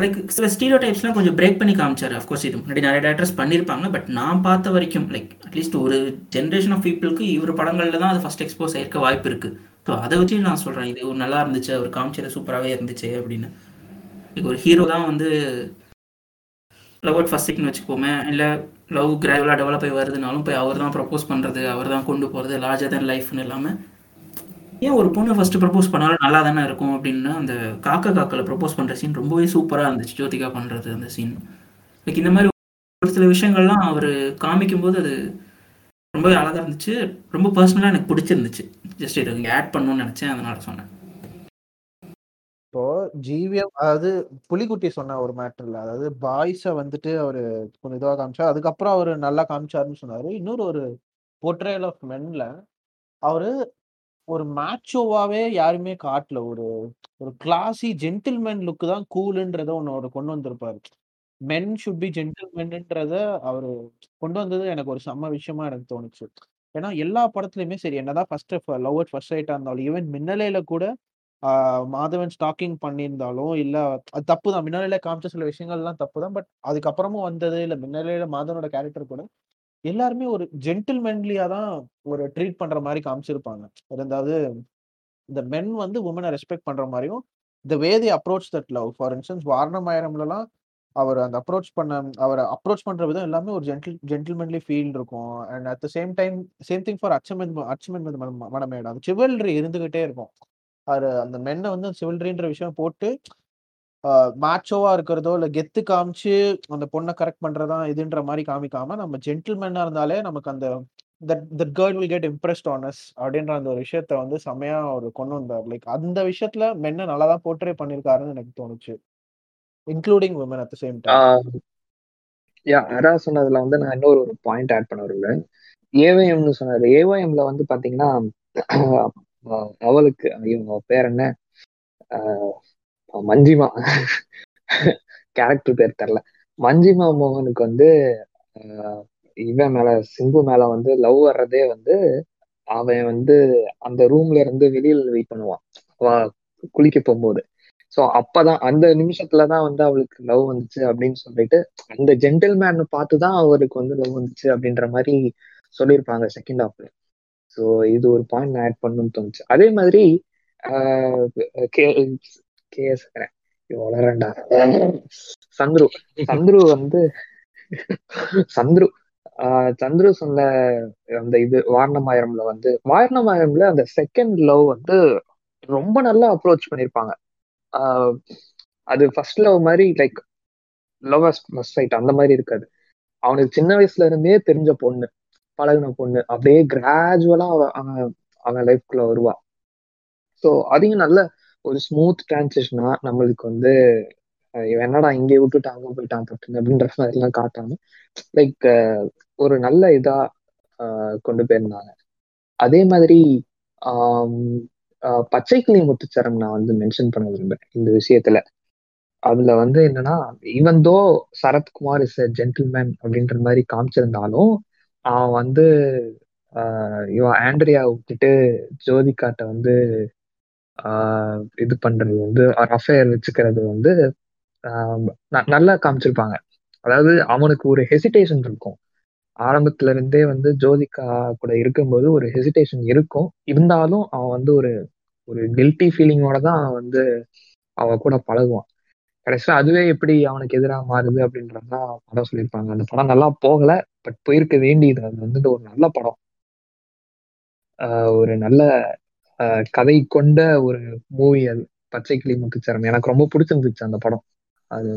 லைக் சில ஸ்டீரியோ டைப்ஸ்லாம் கொஞ்சம் பிரேக் பண்ணி காமிச்சார். அஃப்கோர்ஸ் இது முன்னாடி நிறைய டேரக்டர்ஸ் பண்ணியிருப்பாங்க பட் நான் பார்த்த வரைக்கும் லைக் அட்லீஸ்ட் ஒரு ஜென்ரேஷன் ஆஃப் பீப்புளுக்கு இவர் படங்களில் தான் அது ஃபஸ்ட் எக்ஸ்போஸ் ஆயிருக்க வாய்ப்பு இருக்குது ஸோ அதை வச்சு நான் சொல்கிறேன் இது ஒரு நல்லா இருந்துச்சு. அவர் காமிச்சது சூப்பராகவே இருந்துச்சு அப்படின்னு. ஒரு ஹீரோ தான் வந்து லவ் அட் ஃபர்ஸ்ட் சிக்னு வச்சுக்கோமே இல்லை லவ் கிராஜுவலாக டெவலப் ஆகி வருதுனாலும் போய் அவர் தான் ப்ரப்போஸ் பண்ணுறது அவர் தான் கொண்டு போகிறது லார்ஜர் தென் லைஃப்னு இல்லாமல் ஏன் ஒரு பொண்ணு ஃபஸ்ட்டு ப்ரப்போஸ் பண்ணாலும் நல்லா தானே இருக்கும் அப்படின்னு அந்த காக்கா காக்கில் ப்ரப்போஸ் பண்ணுற சீன் ரொம்பவே சூப்பராக இருந்துச்சு ஜோதிகா பண்ணுறது அந்த சீன் லைக் இந்த மாதிரி ஒரு சில விஷயங்கள்லாம் அவர் காமிக்கும்போது அது ரொம்பவே அழகாக இருந்துச்சு. ரொம்ப பர்சனலாக எனக்கு பிடிச்சிருந்துச்சு. ஜஸ்ட் இதை இங்கே ஆட் பண்ணணும்னு நினச்சேன் அதனால் சொன்னேன். இப்போ ஜிவிஎம் அதாவது புலிக்குட்டி சொன்ன ஒரு மேட்டர்ல அதாவது பாய்ஸை வந்துட்டு அவரு கொஞ்சம் இதுவாக காமிச்சா அதுக்கப்புறம் அவர் நல்லா காமிச்சாருன்னு சொன்னாரு. இன்னொரு ஒரு போர்ட்ரேல் ஆஃப் மென்ல அவரு ஒரு மேட்சோவாவே யாருமே காட்டல. ஒரு ஒரு கிளாசி ஜென்டில்மேன் லுக் தான் கூலுன்றத ஒன்று அவர் கொண்டு வந்திருப்பாரு. மென் ஷுட் பி ஜென்டில்மென்ன்றத அவரு கொண்டு வந்தது எனக்கு ஒரு செம்ம விஷயமா எனக்கு தோணுச்சு. ஏன்னா எல்லா படத்துலயுமே சரி என்னதான் ஃபர்ஸ்ட் லவ் அட் ஃபர்ஸ்ட் சைட்டா இருந்தாலும் ஈவன் மின்னலையில கூட மாதவன் ஸ்டாக்கிங் பண்ணியிருந்தாலும் இல்ல அது தப்பு தான் மின்னலையில காமிச்ச சில விஷயங்கள்லாம் தப்பு தான் பட் அதுக்கப்புறமும் வந்தது இல்ல மின்னலையில மாதவனோட கேரக்டர் கூட எல்லாருமே ஒரு ஜென்டில்மென்லியா தான் ஒரு ட்ரீட் பண்ற மாதிரி காமிச்சிருப்பாங்க. இருந்தாவது இந்த மென் வந்து உமனை ரெஸ்பெக்ட் பண்ற மாதிரியும் the way the approach that love for instance வாரணமாயிரம்லலாம் அவர் அந்த அப்ரோச் பண்ண அவரை அப்ரோச் பண்ற விதம் எல்லாமே ஒரு ஜென்டில் ஜென்டில்மென்லி ஃபீல் இருக்கும். And at the same time same thing for அச்சமென் அச்சமென் மனமேடம் அது சிவல்ரி இருந்துகிட்டே இருக்கும். அது அந்த மென்னை வந்து சிவல்ரின்ற விஷயம் போட்டு மேட்சோவா இருக்கிறதோ இல்ல கெத்து காமிச்சு அந்த பொண்ணை கரெக்ட் பண்றதா இதுன்ற மாதிரி காமிக்காம நம்ம ஜென்டில்மேனா இருந்தாலே நமக்கு அந்த that girl will get impressed on us அப்படின்ற அந்த ஒரு விஷயத்த வந்து செமையா அவர் கொண்டு வந்தார். லைக் அந்த விஷயத்துல மென்ன நல்லா தான் போர்ட்ரே பண்ணிருக்காருன்னு எனக்கு தோணுச்சு. Including woman at the same time yeah அதான் சொன்னதுல வந்து நான் இன்னொரு ஒரு பாயிண்ட் ஆட் பண்ண விரும்புறேன். ஏவிஎம்னு சொன்னாரு. ஏவிஎம்ல வந்து பாத்தீங்கன்னா அவளுக்கு இவங்க பேர் என்ன? மஞ்சிமா. கேரக்டர் பேர் தெரில. மஞ்சிமா மோகனுக்கு வந்து இவன் மேல சிம்பு மேல வந்து லவ் வர்றதே வந்து அவன் வந்து அந்த ரூம்ல இருந்து வெளியில வெயிட் பண்ணுவான். அவ குளிக்க போகும்போது. ஸோ அப்பதான் அந்த நிமிஷத்துலதான் வந்து அவளுக்கு லவ் வந்துச்சு அப்படின்னு சொல்லிட்டு அந்த ஜென்டில்மேன் பார்த்து தான் அவருக்கு வந்து லவ் வந்துச்சு அப்படின்ற மாதிரி சொல்லியிருப்பாங்க செகண்ட் ஹாஃப்ல ஸோ இது ஒரு பாயிண்ட் ஆட் பண்ணணும்னு தோணுச்சு. அதே மாதிரி கேஎஸ் வளரண்டா சந்துரு. சந்துரு வந்து சந்துரு. ஆஹ் சந்துரு சொன்ன அந்த இது வாரணமாயிரம்ல வந்து வாரணமாயிரம்ல அந்த செகண்ட் லவ் வந்து ரொம்ப நல்லா அப்ரோச் பண்ணிருப்பாங்க. ஆஹ் அது ஃபர்ஸ்ட் லவ் மாதிரி லைக் லவ் ஃபர்ஸ்ட் சைட் அந்த மாதிரி இருக்காது. அவனுக்கு சின்ன வயசுல இருந்தே தெரிஞ்ச பொண்ணு. பழகின பொண்ணு. அப்படியே கிராஜுவலா அவன் அவன் லைஃப்குள்ள வருவா. ஸோ அதையும் நல்ல ஒரு ஸ்மூத் டிரான்சிஷனா நம்மளுக்கு வந்து என்னடா இங்கே விட்டுட்டு அங்கே போயிட்டான் பட்டுன்னு அப்படின்ற மாதிரிலாம் காட்டாங்க காட்டாம லைக் ஒரு நல்ல இதா கொண்டு போயிருந்தாங்க. அதே மாதிரி பச்சை கிளி முத்துச்சரம் நான் வந்து மென்ஷன் பண்ண விரும்புறேன் இந்த விஷயத்துல. அதுல வந்து என்னன்னா even though Sarathkumar is a gentleman அப்படின்ற மாதிரி காமிச்சிருந்தாலும் அவன் வந்து இவன் ஆண்ட்ரியா விட்டுட்டு ஜோதிகாட்ட வந்து ஆஹ் இது பண்றது வந்து அஃபேர் வச்சுக்கிறது வந்து நல்லா காமிச்சிருப்பாங்க. அதாவது அவனுக்கு ஒரு ஹெசிடேஷன் இருக்கும். ஆரம்பத்துல இருந்தே வந்து ஜோதிகா கூட இருக்கும்போது ஒரு ஹெசிடேஷன் இருக்கும். இருந்தாலும் அவன் வந்து ஒரு ஒரு கில்ட்டி ஃபீலிங்கோட தான் அவன் வந்து அவ கூட பழகுவான். கடைசியா அதுவே எப்படி அவனுக்கு எதிராக மாறுது அப்படின்றதுதான் படம் சொல்லியிருப்பாங்க. அந்த படம் நல்லா போகல பட் போயிருக்க வேண்டியது. அது வந்து ஒரு நல்ல படம். ஒரு நல்ல கதை கொண்ட ஒரு மூவி அது. பச்சை கிளி முத்துச்சரம் எனக்கு ரொம்ப பிடிச்சிருந்துச்சு அந்த படம். அது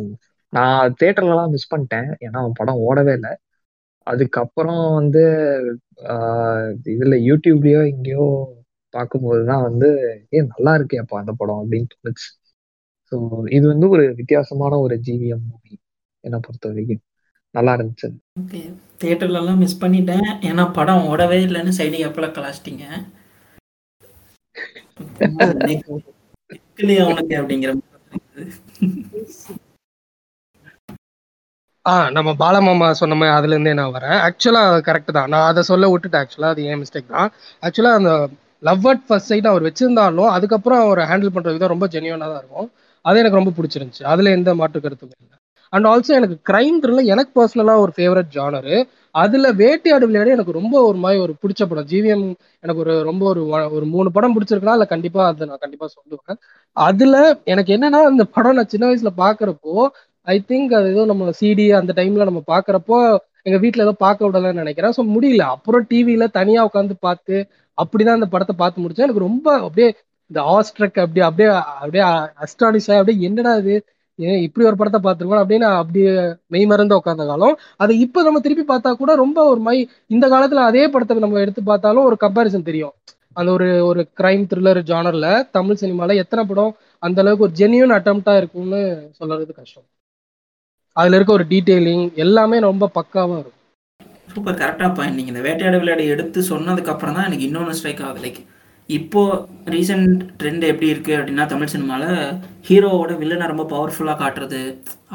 நான் தேட்டர்லலாம் மிஸ் பண்ணிட்டேன். ஏன்னா அவன் படம் ஓடவே இல்லை. அதுக்கப்புறம் வந்து இதுல யூடியூப்லயோ எங்கேயோ பார்க்கும்போது தான் வந்து ஏன் நல்லா இருக்கேப்பா அந்த படம் அப்படின்னு தோணுச்சு. ஸோ இது வந்து ஒரு வித்தியாசமான ஒரு ஜிவிஎம் மூவி என்னை பொறுத்த வரைக்கும். நல்லா இருந்துச்சு. ஓகே தேட்டர்லலாம் மிஸ் பண்ணிட்டேன். ஏன்னா படம் ஓடவே இல்லைன்னு சைடு எப்பல கலாச்சிட்டீங்க. அவனுக்கு அப்படிங்கிற ஆ நம்ம பாலமாமா சொன்ன மாதிரி அதுலேருந்தே நான் வரேன். ஆக்சுவலாக கரெக்ட் தான். நான் அதை சொல்ல விட்டுட்டேன் ஆக்சுவலாக அது ஏன் மிஸ்டேக் தான். ஆக்சுவலாக அந்த லவ் அட் ஃபர்ஸ்ட் சைட் அவர் வச்சிருந்தாலும் அதுக்கப்புறம் அவர் ஹேண்டில் பண்ணுற விதம் ரொம்ப ஜெனியூனாக தான் இருக்கும். அது எனக்கு ரொம்ப பிடிச்சிருந்துச்சு. அதுல எந்த மாற்று கருத்துமே இல்லை. அண்ட் ஆல்சோ எனக்கு கிரைம் த்ரில்லர் எனக்கு பர்சனலா ஒரு ஃபேவரட் ஜானரு அதுல வேட்டையாடு விளையாட எனக்கு ரொம்ப ஒரு மாதிரி ஒரு பிடிச்ச படம். ஜிவிஎம் எனக்கு ஒரு ரொம்ப ஒரு ஒரு மூணு படம் பிடிச்சிருக்குன்னா அதுல கண்டிப்பா அதை நான் கண்டிப்பா சொல்லுவேன். அதுல எனக்கு என்னன்னா அந்த படம் நான் சின்ன வயசுல பாக்குறப்போ ஐ திங்க் அது ஏதோ நம்ம சிடி அந்த டைம்ல நம்ம பாக்குறப்போ எங்க வீட்டில் ஏதோ பார்க்க விடலன்னு நினைக்கிறேன். ஸோ முடியல. அப்புறம் டிவியில தனியா உட்காந்து பார்த்து அப்படிதான் அந்த படத்தை பார்த்து முடிச்சேன். எனக்கு ரொம்ப அப்படியே இந்த ஆஸ்ட்ரக் அப்படியே அப்படியே அப்படியே அஸ்டானிஷ் அப்படியே என்னடா இது? ஏன் இப்படி ஒரு படத்தை பார்த்துருக்கோம் அப்படின்னு அப்படியே மெய் மறந்து உட்காந்த காலம் அதை இப்போ நம்ம திருப்பி பார்த்தா கூட ரொம்ப ஒரு மை இந்த காலத்துல அதே படத்தை நம்ம எடுத்து பார்த்தாலும் ஒரு கம்பாரிசன் தெரியும். அந்த ஒரு ஒரு கிரைம் த்ரில்லர் ஜானர்ல தமிழ் சினிமால எத்தனை படம் அந்த அளவுக்கு ஒரு ஜென்யூன் அட்டம்ப்டா இருக்கும்னு சொல்றது கஷ்டம். அதுல இருக்க ஒரு டீட்டெயிலிங் எல்லாமே ரொம்ப பக்காவா இருக்கும். சூப்பர் கரெக்டாக பாயிண்ட் நீங்கள் இந்த வேட்டையாடு விளையாடி எடுத்து சொன்னதுக்கு அப்புறம் தான் எனக்கு இன்னொன்று ஸ்ட்ரைக் ஆகுது. லைக் இப்போ ரீசெண்ட் ட்ரெண்ட் எப்படி இருக்கு அப்படின்னா தமிழ் சினிமாவில் ஹீரோவோட வில்லனை ரொம்ப பவர்ஃபுல்லாக காட்டுறது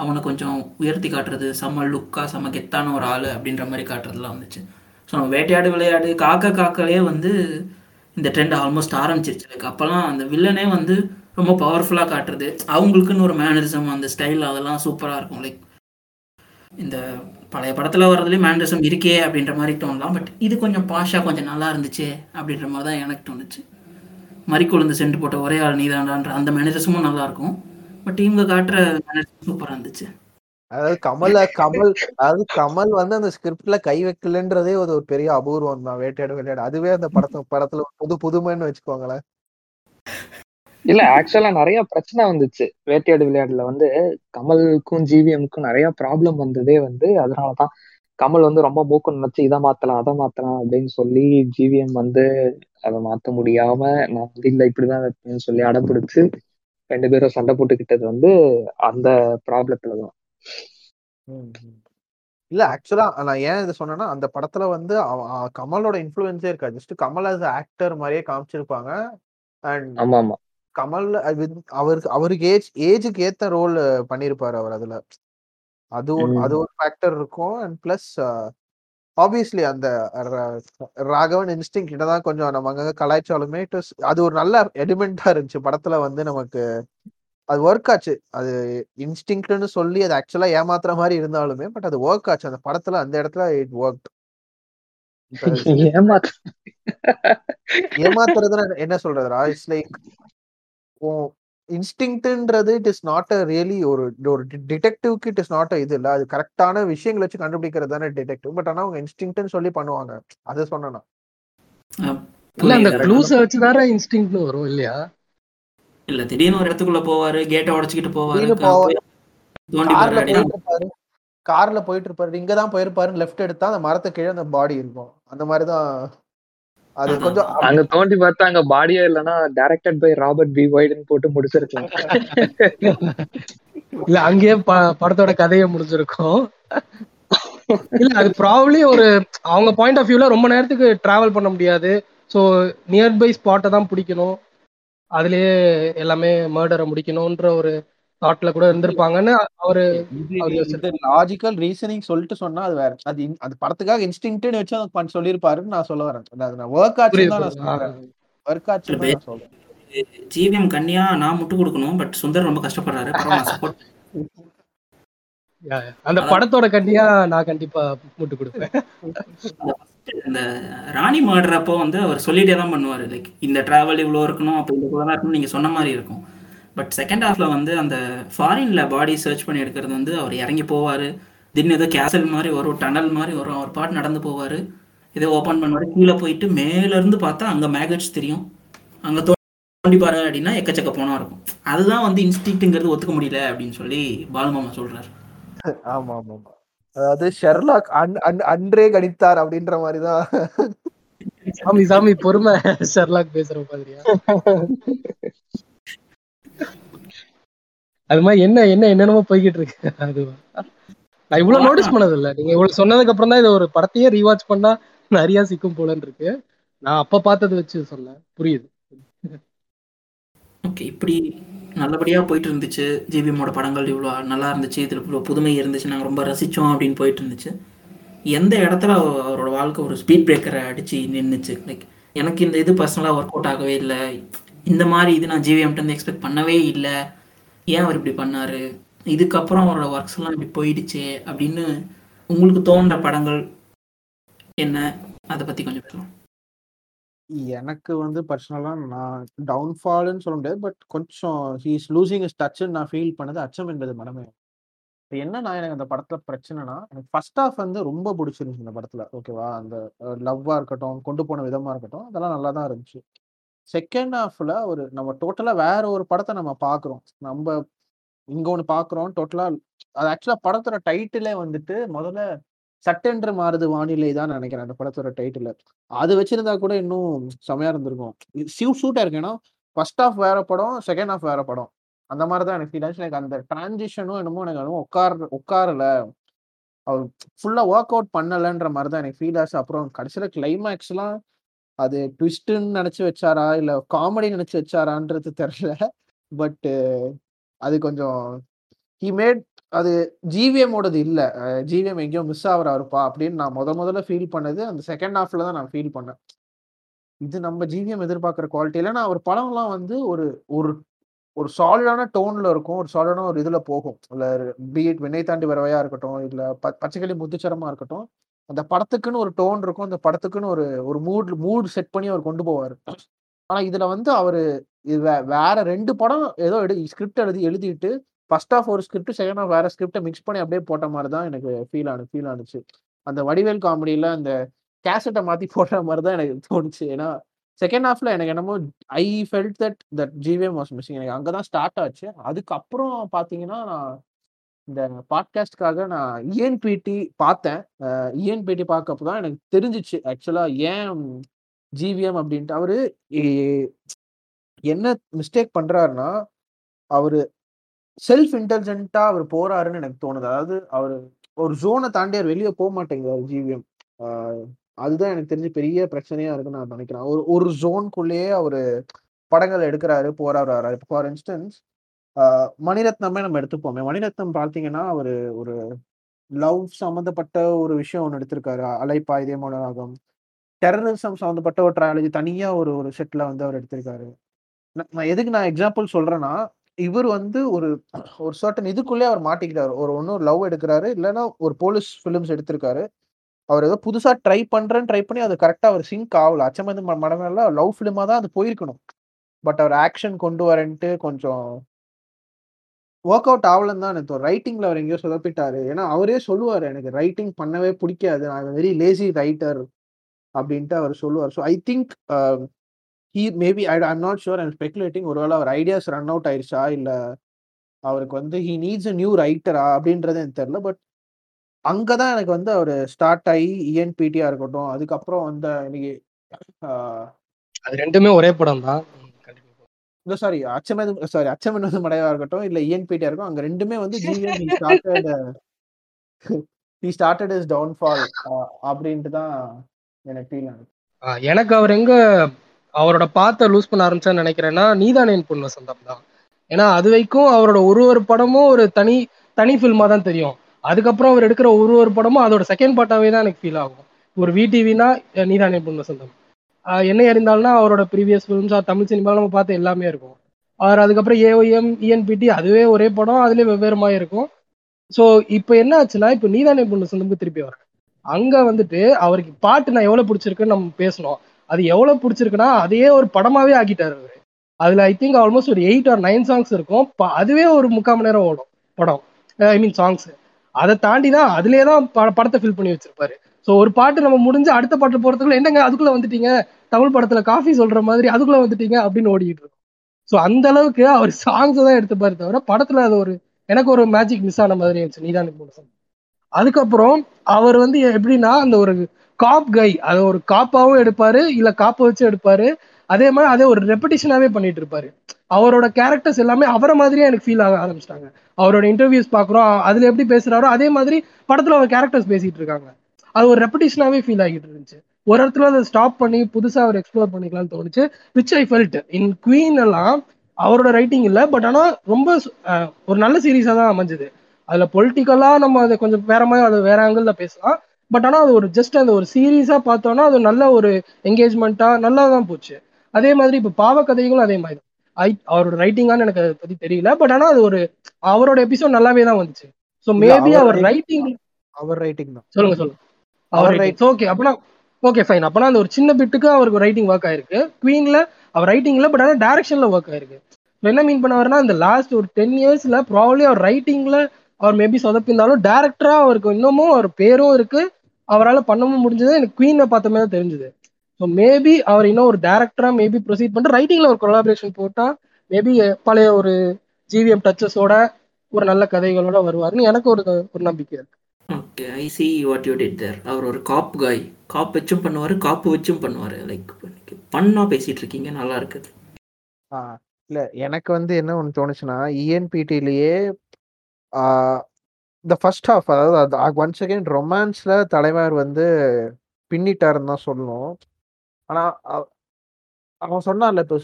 அவனை கொஞ்சம் உயர்த்தி காட்டுறது செம்ம லுக்காக செம்ம கெத்தான ஒரு ஆள் அப்படின்ற மாதிரி காட்டுறதுலாம் வந்துச்சு. ஸோ நம்ம வேட்டையாடு விளையாடு காக்க காக்கலே வந்து இந்த ட்ரெண்ட் ஆல்மோஸ்ட் ஆரம்பிச்சிருச்சு. லைக் அப்போல்லாம் அந்த வில்லனே வந்து ரொம்ப பவர்ஃபுல்லாக காட்டுறது அவங்களுக்குன்னு ஒரு மேனரிசம் அந்த ஸ்டைல் அதெல்லாம் சூப்பராக இருக்கும். லைக் இந்த பழைய படத்தில் வர்றதுலேயும் மேனரிசம் இருக்கே அப்படின்ற மாதிரி தோணலாம். பட் இது கொஞ்சம் பாஷா கொஞ்சம் நல்லா இருந்துச்சு அப்படின்ற மாதிரி தான் எனக்கு தோணுச்சு. மறிக்குழுந்து சென்று போட்ட ஒரே ஆள் நீதாண்டான்ற அந்த மேனரிசமும் நல்லா இருக்கும். பட் இவங்க காட்டுற மேனரிசம் சூப்பராக இருந்துச்சு. அதாவது கமல கமல் அதாவது கமல் வந்து அந்த ஸ்கிரிப்ட்ல கை வைக்கலன்றதே ஒரு ஒரு பெரிய அபூர்வம் தான். வேட்டையாடு விளையாடு அதுவே அந்த படத்தை படத்துல ஒரு புது புதுமைன்னு வச்சுக்கோங்களேன். இல்ல ஆக்சுவலா நிறைய பிரச்சனை வந்துச்சு. வேட்டையாடு விளையாடுல வந்து கமலுக்கும் ஜிவிஎம்க்கும் நிறைய ப்ராப்ளம் வந்ததே வந்து அதனாலதான் கமல் வந்து ரொம்ப மூக்கு நினைச்சு இதை மாத்தலாம் அதை மாத்தலாம் அப்படின்னு சொல்லி ஜிவிஎம் வந்து அதை மாத்த முடியாம நான் வந்து இல்ல இப்படிதான் வைப்பேன்னு சொல்லி அடம்பிடிச்சு ரெண்டு பேரும் சண்டை போட்டுக்கிட்டது வந்து அந்த ப்ராப்ளத்துலதான் இல்ல ஆக்சுவலா நான் ஏன் இதை சொன்னேன்னா அந்த படத்துல வந்து கமலோட இன்ஃபுளுன்ஸே இருக்காது. ஜஸ்ட் கமல் as ஆக்டர் மாதிரியே காமிச்சிருப்பாங்க. அண்ட் ஆமா ஆமா. கமல் அவருக்கு அவருக்கு ஏஜ் ஏஜுக்கு ஏத்த ரோல் பண்ணியிருப்பாரு அவர் அதுல. அது ஒரு அது ஒரு ஃபேக்டர் இருக்கும். அண்ட் பிளஸ் ஆப்வியஸ்லி அந்த ராகவன் இன்ஸ்டிங் கிட்ட தான் கொஞ்சம் நம்ம அங்கங்க கலாய்ச்சாலுமே அது ஒரு நல்ல எலிமெண்டா இருந்துச்சு. படத்துல வந்து நமக்கு அது ஒர்க் ஆச்சு. அது இன்ஸ்டிங்க்ட்னு சொல்லி அது ஆக்சுவலா ஏமாத்துற மாதிரி இருந்தாலுமே பட் அது ஒர்க் ஆச்சு. அந்த படத்துல அந்த இடத்துல இட் ஒர்க் ஏமாத்த ஏமாத்துறதுன்னா என்ன சொல்றதுரா it's like இன்ஸ்டிங்க்ட்ன்றது it is not a really ஒரு ஒரு டிடெக்டிவ்க்கு இட் இஸ் நாட் இது இல்ல. அது கரெக்டான விஷயங்களை வச்சு கண்டுபிடிக்கிறது தானே டிடெக்டிவ் பட் ஆனா அவங்க இன்ஸ்டிங்க்ட்னு சொல்லி பண்ணுவாங்க. அதை சொன்னா இல்ல அந்த. க்ளூஸை வச்சுதானே இன்ஸ்டிங்க்ட்னு வரும் இல்லையா? இல்ல திடீர்னு ஒரு இடத்துக்குள்ள போவாரு கேட்டை உடைச்சிக்கிட்டு போவாரு கார்ல போயிட்டு இருப்பாரு கார்ல போயிட்டு இருப்பாரு இங்க தான் போயிருப்பாரு லெஃப்ட் எடுத்தா அந்த மரத்து கீழே அந்த பாடி இருக்கும். அந்த மாதிரி தான் அது. கொஞ்சம் அங்க தோண்டி பார்த்தா அங்க பாடியே இல்லைன்னா டைரக்டட் பை ராபர்ட் பி வைடுன்னு போட்டு முடிச்சிருக்கலாம். இல்ல அங்கேயே ப- படத்தோட கதையை முடிஞ்சிருக்கும் இல்ல அது ப்ராப்ளி ஒரு அவங்க பாயிண்ட் ஆஃப் வியூல ரொம்ப நேரத்துக்கு டிராவல் பண்ண முடியாது. ஸோ நியர்பை ஸ்பாட்டை தான் பிடிக்கணும். அதுலயே எல்லாமே மர்டரை முடிக்கணும்ன்ற ஒரு தாட்ல கூட இருந்திருப்பாங்கன்னு அவரு. லாஜிக்கல் ரீசனிங் சொல்லிட்டு சொன்னா அது வேற. அது அது படத்துக்காக இன்ஸ்டிங்க்ட்னு வச்சு அதை பண்ண சொல்லியிருப்பாருன்னு நான் சொல்ல வரேன். அது நான் ஒர்க் ஆச்சுன்னு தான் நான் சொல்றேன். ஒர்க் ஆச்சுன்னு தான் நான் சொல்றேன். ஜிவிஎம் கன்னியா நான் முட்டு கொடுக்கணும் பட் சுந்தர் ரொம்ப கஷ்டப்படுறாரு. அந்த படத்தோட கண்டியா நான் கண்டிப்பா முட்டு கொடுப்பேன். இந்த ராணி மர்டர் அப்போ வந்து அவர் சொல்லிட்டே தான் பண்ணுவார். லைக் இந்த டிராவல் இவ்வளோ இருக்கணும் அப்போ இந்த தான் இருக்கணும் நீங்கள் சொன்ன மாதிரி இருக்கும். பட் செகண்ட் ஹாஃப்ல வந்து அந்த ஃபாரின்ல பாடி சர்ச் பண்ணி எடுக்கிறது வந்து அவர் இறங்கி போவார். திடீர்னு ஏதோ கேசல் மாதிரி வரும் டனல் மாதிரி வரும் அவர் பாட்டு நடந்து போவார். இதை ஓப்பன் பண்ணுவார். கீழே போயிட்டு மேல இருந்து பார்த்தா அங்கே மேகட்ஸ் தெரியும். அங்கே தோண்டி பாரு அப்படின்னா எக்கச்சக்க போனா இருக்கும். அதுதான் வந்து இன்ஸ்டிங்க்ட்ங்கிறது ஒத்துக்க முடியல அப்படின்னு சொல்லி பாலுமாமா சொல்றாரு. ஆமா ஆமா ஆமா அதாவது ஷெர்லாக் அன் அன்- அன்றே கணித்தார் அப்படின்ற மாதிரி தான் சாமி சாமி பொறுமை. ஷெர்லாக் பேசுற மாதிரியா? அது மாதிரி என்ன என்ன என்னென்னமோ போய்கிட்டு இருக்கு அது நான் இவ்வளவு நோட்டீஸ் பண்ணது இல்ல நீங்க இவ்வளவு சொன்னதுக்கு அப்புறம் தான் இது ஒரு படத்தையே ரீவாட்ச் பண்ணா நிறைய சிக்கும் போலன்னு இருக்கு. நான் அப்ப பார்த்தது வச்சு சொன்னேன். புரியுது. ஓகே இப்படி நல்லபடியாக போயிட்டு இருந்துச்சு ஜிபிஎம்மோட படங்கள் இவ்வளோ நல்லா இருந்துச்சு. இதில் இவ்வளோ புதுமை இருந்துச்சு. நாங்கள் ரொம்ப ரசித்தோம் அப்படின்னு போயிட்டு இருந்துச்சு எந்த இடத்துல அவ- அவரோட வாழ்க்கை ஒரு ஸ்பீட் பிரேக்கரை அடித்து நின்றுச்சு லைக் எனக்கு இந்த இது பர்சனலாக ஒர்க் அவுட் ஆகவே இல்லை. இந்த மாதிரி இது நான் ஜிவிஎம்கிட்ட எக்ஸ்பெக்ட் பண்ணவே இல்லை. ஏன் அவர் இப்படி பண்ணாரு இதுக்கப்புறம் அவரோட ஒர்க்ஸ் எல்லாம் இப்படி போயிடுச்சே அப்படின்னு உங்களுக்கு தோன்ற படங்கள் என்ன அதை பத்தி கொஞ்சம் பேசலாம் எனக்கு வந்து பர்சனலாக நான் டவுன்ஃபால்னு சொல்ல முடியாது. பட் கொஞ்சம் ஹி இஸ் லூசிங் இஸ் டச்சுன்னு நான் ஃபீல் பண்ணது அச்சம் என்பது மனமே இப்போ என்ன நான் எனக்கு அந்த படத்துல பிரச்சனைனா, எனக்கு ஃபர்ஸ்ட் ஆஃப் வந்து ரொம்ப பிடிச்சிருந்துச்சு இந்த படத்துல. ஓகேவா? அந்த லவ்வாக லவ்வா இருக்கட்டும், கொண்டு போன விதமா இருக்கட்டும், அதெல்லாம் நல்லா தான் இருந்துச்சு. செகண்ட் ஹாஃப்ல ஒரு நம்ம டோட்டலா வேற ஒரு படத்தை நம்ம பார்க்குறோம். நம்ம இங்க ஒண்ணு பார்க்குறோம். டோட்டலா அது ஆக்சுவலா படத்தோட டைட்டிலே வந்துட்டு முதல்ல "சட்டென்று மாறுது வானிலை" தான் நினைக்கிறேன் அந்த படத்தோட டைட்டில் அது வச்சிருந்தா கூட இன்னும் செமையா இருந்திருக்கும். சிவ் சூட்டா இருக்கு. ஏன்னா, ஃபர்ஸ்ட் ஹாஃப் வேற படம், செகண்ட் ஹாஃப் வேற படம். அந்த மாதிரி தான் எனக்கு ஃபீல் ஆச்சு. எனக்கு அந்த டிரான்சிஷனும் என்னமோ எனக்கு என்னமோ உட்கார் உட்காரல. அவர் ஃபுல்லா ஒர்க் அவுட் பண்ணலன்ற மாதிரி தான் எனக்கு ஃபீல் ஆச்சு. அப்புறம் கடைசியில் கிளைமேக்ஸ்லாம் அது ட்விஸ்ட்டுன்னு நினச்சி வச்சாரா? இல்லை காமெடி நினச்சி வச்சாரான்றது தெரியல. பட்டு அது கொஞ்சம் ஹி மேட் அது ஜிவிஎம்மோடது இல்லை ஜிவிஎம் எங்கேயோ மிஸ் ஆகிறாருப்பா அப்படின்னு நான் முத முதல்ல ஃபீல் பண்ணது அந்த செகண்ட் ஹாஃப்ல தான் நான் ஃபீல் பண்ணேன். இது நம்ம ஜிவிஎம் எதிர்பார்க்குற குவாலிட்டியில் நான் ஒரு அவர் படம்லாம் வந்து ஒரு ஒரு ஒரு சாலிடான டோனில் இருக்கும். ஒரு சாலிடான ஒரு இதில் போகும். இல்லை பிஎட் வினை விண்ணை தாண்டி வரவையாக இருக்கட்டும், இல்லை ப பச்சைக்கிளி முத்துச்சரமாக இருக்கட்டும். அந்த படத்துக்குன்னு ஒரு டோன் இருக்கும். அந்த படத்துக்குன்னு ஒரு ஒரு மூட் மூட் செட் பண்ணி அவர் கொண்டு போவார் ஆனால் இதில் வந்து அவர் இது வே வேற ரெண்டு படம் ஏதோ எடு ஸ்கிரிப்ட் எழுதி எழுதிட்டு ஃபர்ஸ்ட் ஆஃப் ஒரு ஸ்கிரிப்ட், செகண்ட் ஆஃப் வேற ஸ்கிரிப்டை மிக்ஸ் பண்ணி அப்படியே போட்ட மாதிரி தான் எனக்கு ஃபீல் ஆனு ஃபீல் ஆனுச்சு. அந்த வடிவேல் காமெடியில் அந்த கேசட்டை மாற்றி போடுற மாதிரி தான் எனக்கு தோணுச்சு. ஏன்னா, செகண்ட் ஹாஃப்ல எனக்கு என்னமோ I felt that that GVM was missing. எனக்கு அங்கே தான் ஸ்டார்ட் ஆச்சு. அதுக்கப்புறம் பார்த்தீங்கன்னா, நான் இந்த பாட்காஸ்ட்காக நான் இஎன்பிடி பார்த்தேன். இஎன்பிடி பார்க்கப்போ தான் எனக்கு தெரிஞ்சிச்சு ஆக்சுவலா ஏன் ஜிவிஎம் அப்படின்ட்டு அவரு என்ன மிஸ்டேக் பண்றாருன்னா, அவர் செல்ஃப் இன்டெலிஜென்ட்டாக அவர் போறாருன்னு எனக்கு தோணுது. அதாவது அவர் ஒரு ஜோனை தாண்டி அவர் வெளியே போக மாட்டேங்கிறார் ஜிவிஎம். அதுதான் எனக்கு தெரிஞ்சு பெரிய பிரச்சனையா இருக்குன்னு நான் நினைக்கிறேன் ஒரு ஒரு ஜோன்குள்ளேயே அவர் படங்கள் எடுக்கிறாரு போறாரு, ஃபார் இன்ஸ்டன்ஸ் மணிரத்னமே நம்ம எடுத்துப்போமே. மணிரத்னம் பார்த்தீங்கன்னா, ஒரு ஒரு லவ் சம்மந்தப்பட்ட ஒரு விஷயம் ஒன்று எடுத்திருக்காரு. அலைப்பா இதே மோனராகம் டெரரிசம் சம்மந்தப்பட்ட ஒரு ட்ரையாலஜி தனியாக ஒரு ஒரு செட்டில் வந்து அவர் எடுத்திருக்காரு. நான் எதுக்கு நான் எக்ஸாம்பிள் சொல்கிறேன்னா இவர் வந்து ஒரு ஒரு சர்டன் இதுக்குள்ளேயே அவர் மாட்டிக்கிறார் ஒரு ஒன்று லவ் எடுக்கிறாரு இல்லைன்னா ஒரு போலீஸ் ஃபிலிம்ஸ் எடுத்திருக்காரு. அவர் ஏதோ புதுசாக ட்ரை பண்ணுறேன்னு ட்ரை பண்ணி அது கரெக்டாக அவர் சிங்க் ஆகல அச்சமேது மடமெல்லாம் லவ் ஃபிலிமா தான் அது போயிருக்கணும். பட் அவர் ஆக்ஷன் கொண்டு வரேன்ட்டு கொஞ்சம் ஒர்க் அவுட் ஆகலன்னு தான் எனக்கு தோணும். ரைட்டிங்ல அவர் எங்கேயோ சொதப்பிட்டாரு. ஏன்னா அவரே சொல்லுவார் "எனக்கு ரைட்டிங் பண்ணவே பிடிக்காது நான் வெரி லேசி ரைட்டர்" அப்படின்ட்டு அவர் சொல்லுவார் so I think he maybe I I'm not sure I am speculating. Our ideas run out ஆயிடுச்சா இல்லை அவருக்கு வந்து ஹீ நீட்ஸ் எ நியூ ரைட்டரா? அப்படின்றது எனக்கு தெரியல. பட் அங்கே தான் எனக்கு வந்து அவர் ஸ்டார்ட் ஆகி இஎன்பிடியாக இருக்கட்டும், அதுக்கப்புறம் வந்த இன்னைக்கு அது ரெண்டுமே ஒரே படம் தான். இல்ல சாரி அச்சமேது சாரி அச்சம் என்பது மடையா இருக்கட்டும், இல்ல இஎன்பிடியா இருக்கட்டும். அங்க 2மே வந்து GVM he started he started his downfall அப்படின்ட்டு தான் எனக்கு ஃபீல். அ எனக்கு அவர் எங்க அவரோட பாத்த லூஸ் பண்ண ஆரம்பிச்சார்ன்னு நெனைக்கிறேன்னா, நீதானே என் பொன் வசந்தம் தான். ஏன்னா, அதுவரைக்கும் அவரோட ஒரு ஒரு படமும் ஒரு தனி தனி ஃபில்மா தான் தெரியும். அதுக்கப்புறம் அவர் எடுக்கிற ஒரு ஒரு படமும் அதோட செகண்ட் பார்ட்டாவே தான் எனக்கு ஃபீல் ஆகும். ஒரு விடிவினா நீதானே என் பொன் வசந்தம். என்னை அறிந்தால்னா அவரோட ப்ரீவியஸ் ஃபிலிம்ஸ் தமிழ் சினிமாவில் நம்ம பார்த்து எல்லாமே இருக்கும். அவர் அதுக்கப்புறம் ஏஓஎம், இஎன்பிடி அதுவே ஒரே படம். அதுலேயே வெவ்வேறு இருக்கும். ஸோ இப்போ என்ன ஆச்சுன்னா, இப்போ நீதானே பொண்ணு சொந்தமுக்கு திருப்பி வரேன். அங்கே வந்துட்டு அவருக்கு பாட்டு நான் எவ்வளோ பிடிச்சிருக்குன்னு நம்ம பேசுனோம். அது எவ்வளோ பிடிச்சிருக்குன்னா அதையே ஒரு படமாகவே ஆக்கிட்டாரு அதில் ஐ திங்க் ஆல்மோஸ்ட் ஒரு எயிட் ஆர் நைன் சாங்ஸ் இருக்கும். அதுவே ஒரு 3/4 மணி நேரம் ஓடும் படம். I mean songs. அதை தாண்டி தான் அதுலேயே தான் ப ஃபில் பண்ணி வச்சிருப்பாரு. ஸோ ஒரு பாட்டு நம்ம முடிஞ்சு அடுத்த பாட்டு போறதுக்குள்ள, "என்னங்க அதுக்குள்ள வந்துட்டீங்க? தமிழ் படத்துல காஃபி சொல்ற மாதிரி அதுக்குள்ள வந்துட்டீங்க" அப்படின்னு ஓடிட்டு இருக்கும். ஸோ அந்த அளவுக்கு அவர் சாங்ஸ் தான் எடுத்துப்பாரு தவிர, படத்துல அது ஒரு எனக்கு ஒரு மேஜிக் மிஸ் ஆன மாதிரி இருந்துச்சு. நீதான் என் அதுக்கப்புறம் அவர் வந்து எப்படின்னா, அந்த ஒரு காப் கை அதை ஒரு காப்பாவும் எடுப்பாரு, இல்ல காப்பை வச்சு எடுப்பாரு. அதே மாதிரி அதே ஒரு ரெப்படிஷனாவே பண்ணிட்டு இருப்பாரு. அவரோட கேரக்டர்ஸ் எல்லாமே அவரை மாதிரியே எனக்கு ஃபீல் ஆக ஆரம்பிச்சிட்டாங்க அவரோட இன்டர்வியூஸ் பார்க்குறோம். அதுல எப்படி பேசுறாரோ, அதே மாதிரி படத்துல அவர் கேரக்டர்ஸ் பேசிட்டு இருக்காங்க. அது ஒரு ரெப்படிஷனாவே ஃபீல் ஆகிட்டு இருந்துச்சு. ஒரு இடத்துல அத ஸ்டாப் பண்ணி புதுசா அவர் எக்ஸ்ப்ளோர் பண்ணிக்கலாம்னு தோணுச்சு. Which I felt. In Queen எல்லாம் அவரோட ரைட்டிங் இல்ல. பட் ஆனா ரொம்ப ஒரு நல்ல சீரிஸா தான் அமைஞ்சது. அதுல பொலிட்டிக்கலா நம்ம அத கொஞ்சம் வேற மாரி அத வேற ஆங்கிள்ல பேசலாம். பட் ஆனா அது ஒரு ஜஸ்ட் அந்த ஒரு சீரிஸா பார்த்தோம்னா, அது நல்ல ஒரு என்கேஜ்மென்ட்டா நல்லா தான் போச்சு. அதே மாதிரி இப்ப பாவக்கதைகளும் அதே மாரி தான். ஐ அவரோட ரைட்டிங்கான்னு எனக்கு அதை பத்தி தெரியல பட் ஆனா அது ஒரு அவரோட எபிசோட் நல்லாவே தான் வந்துச்சு ஸோ மேபி அவர் ரைட்டிங் அவர் ரைட்டிங் தான் சொல்லுங்க சொல்லுங்க அவர் ரைட்டிங் ஓகே அப்பனா ஓகே ஃபைன் அப்பனா அந்த ஒரு சின்ன பிட்டுக்கு அவருக்கு ரைட்டிங் ஒர்க் ஆயிருக்கு. குவீன்ல அவர் ரைட்டிங்ல பட் ஆனால் டைரக்ஷன்ல ஒர்க் ஆயிருக்கு. என்ன மீன் பண்ண வரனா இந்த லாஸ்ட் ஒரு டென் இயர்ஸ்ல ப்ராப்ளி அவர் ரைட்டிங்ல அவர் மேபி சொதப்பிருந்தாலும் டேரக்டரா அவருக்கு இன்னமும் அவர் பேரும் இருக்கு. அவரால் பண்ணவும் முடிஞ்சது. எனக்கு குவீனை பார்த்த மாதிரி தான் தெரிஞ்சது. ஸோ மேபி அவர் இன்னும் ஒரு டேரக்டரா மேபி ப்ரொசீட் பண்ணிட்டு ரைட்டிங்ல ஒரு கொலாபரேஷன் போட்டா மேபி பழைய ஒரு ஜிவிஎம் டச்சஸோட ஒரு நல்ல கதைகளோட வருவாருன்னு எனக்கு ஒரு ஒரு நம்பிக்கை இருக்கு. Okay I see what you did there அவர் ஒரு காப் காய் காப் வச்சும் பண்ணுவார் காப்பு வச்சும் பண்ணுவார். லைக் பண்ணா பேசிட்டு இருக்கீங்க நல்லா இருக்குது. ஆ, இல்ல எனக்கு வந்து என்ன ஒன்று தோணுச்சுன்னா இஎன்பிடிலேயே இந்த ஃபர்ஸ்ட் ஹாஃப் அதாவது ஒன்ஸ் அகெயின் ரொமான்ஸ்ல தலைவர் வந்து பின்னிட்டாருன்னு தான் சொல்லணும். ஆனா அவன் சொன்னார்ல இப்போ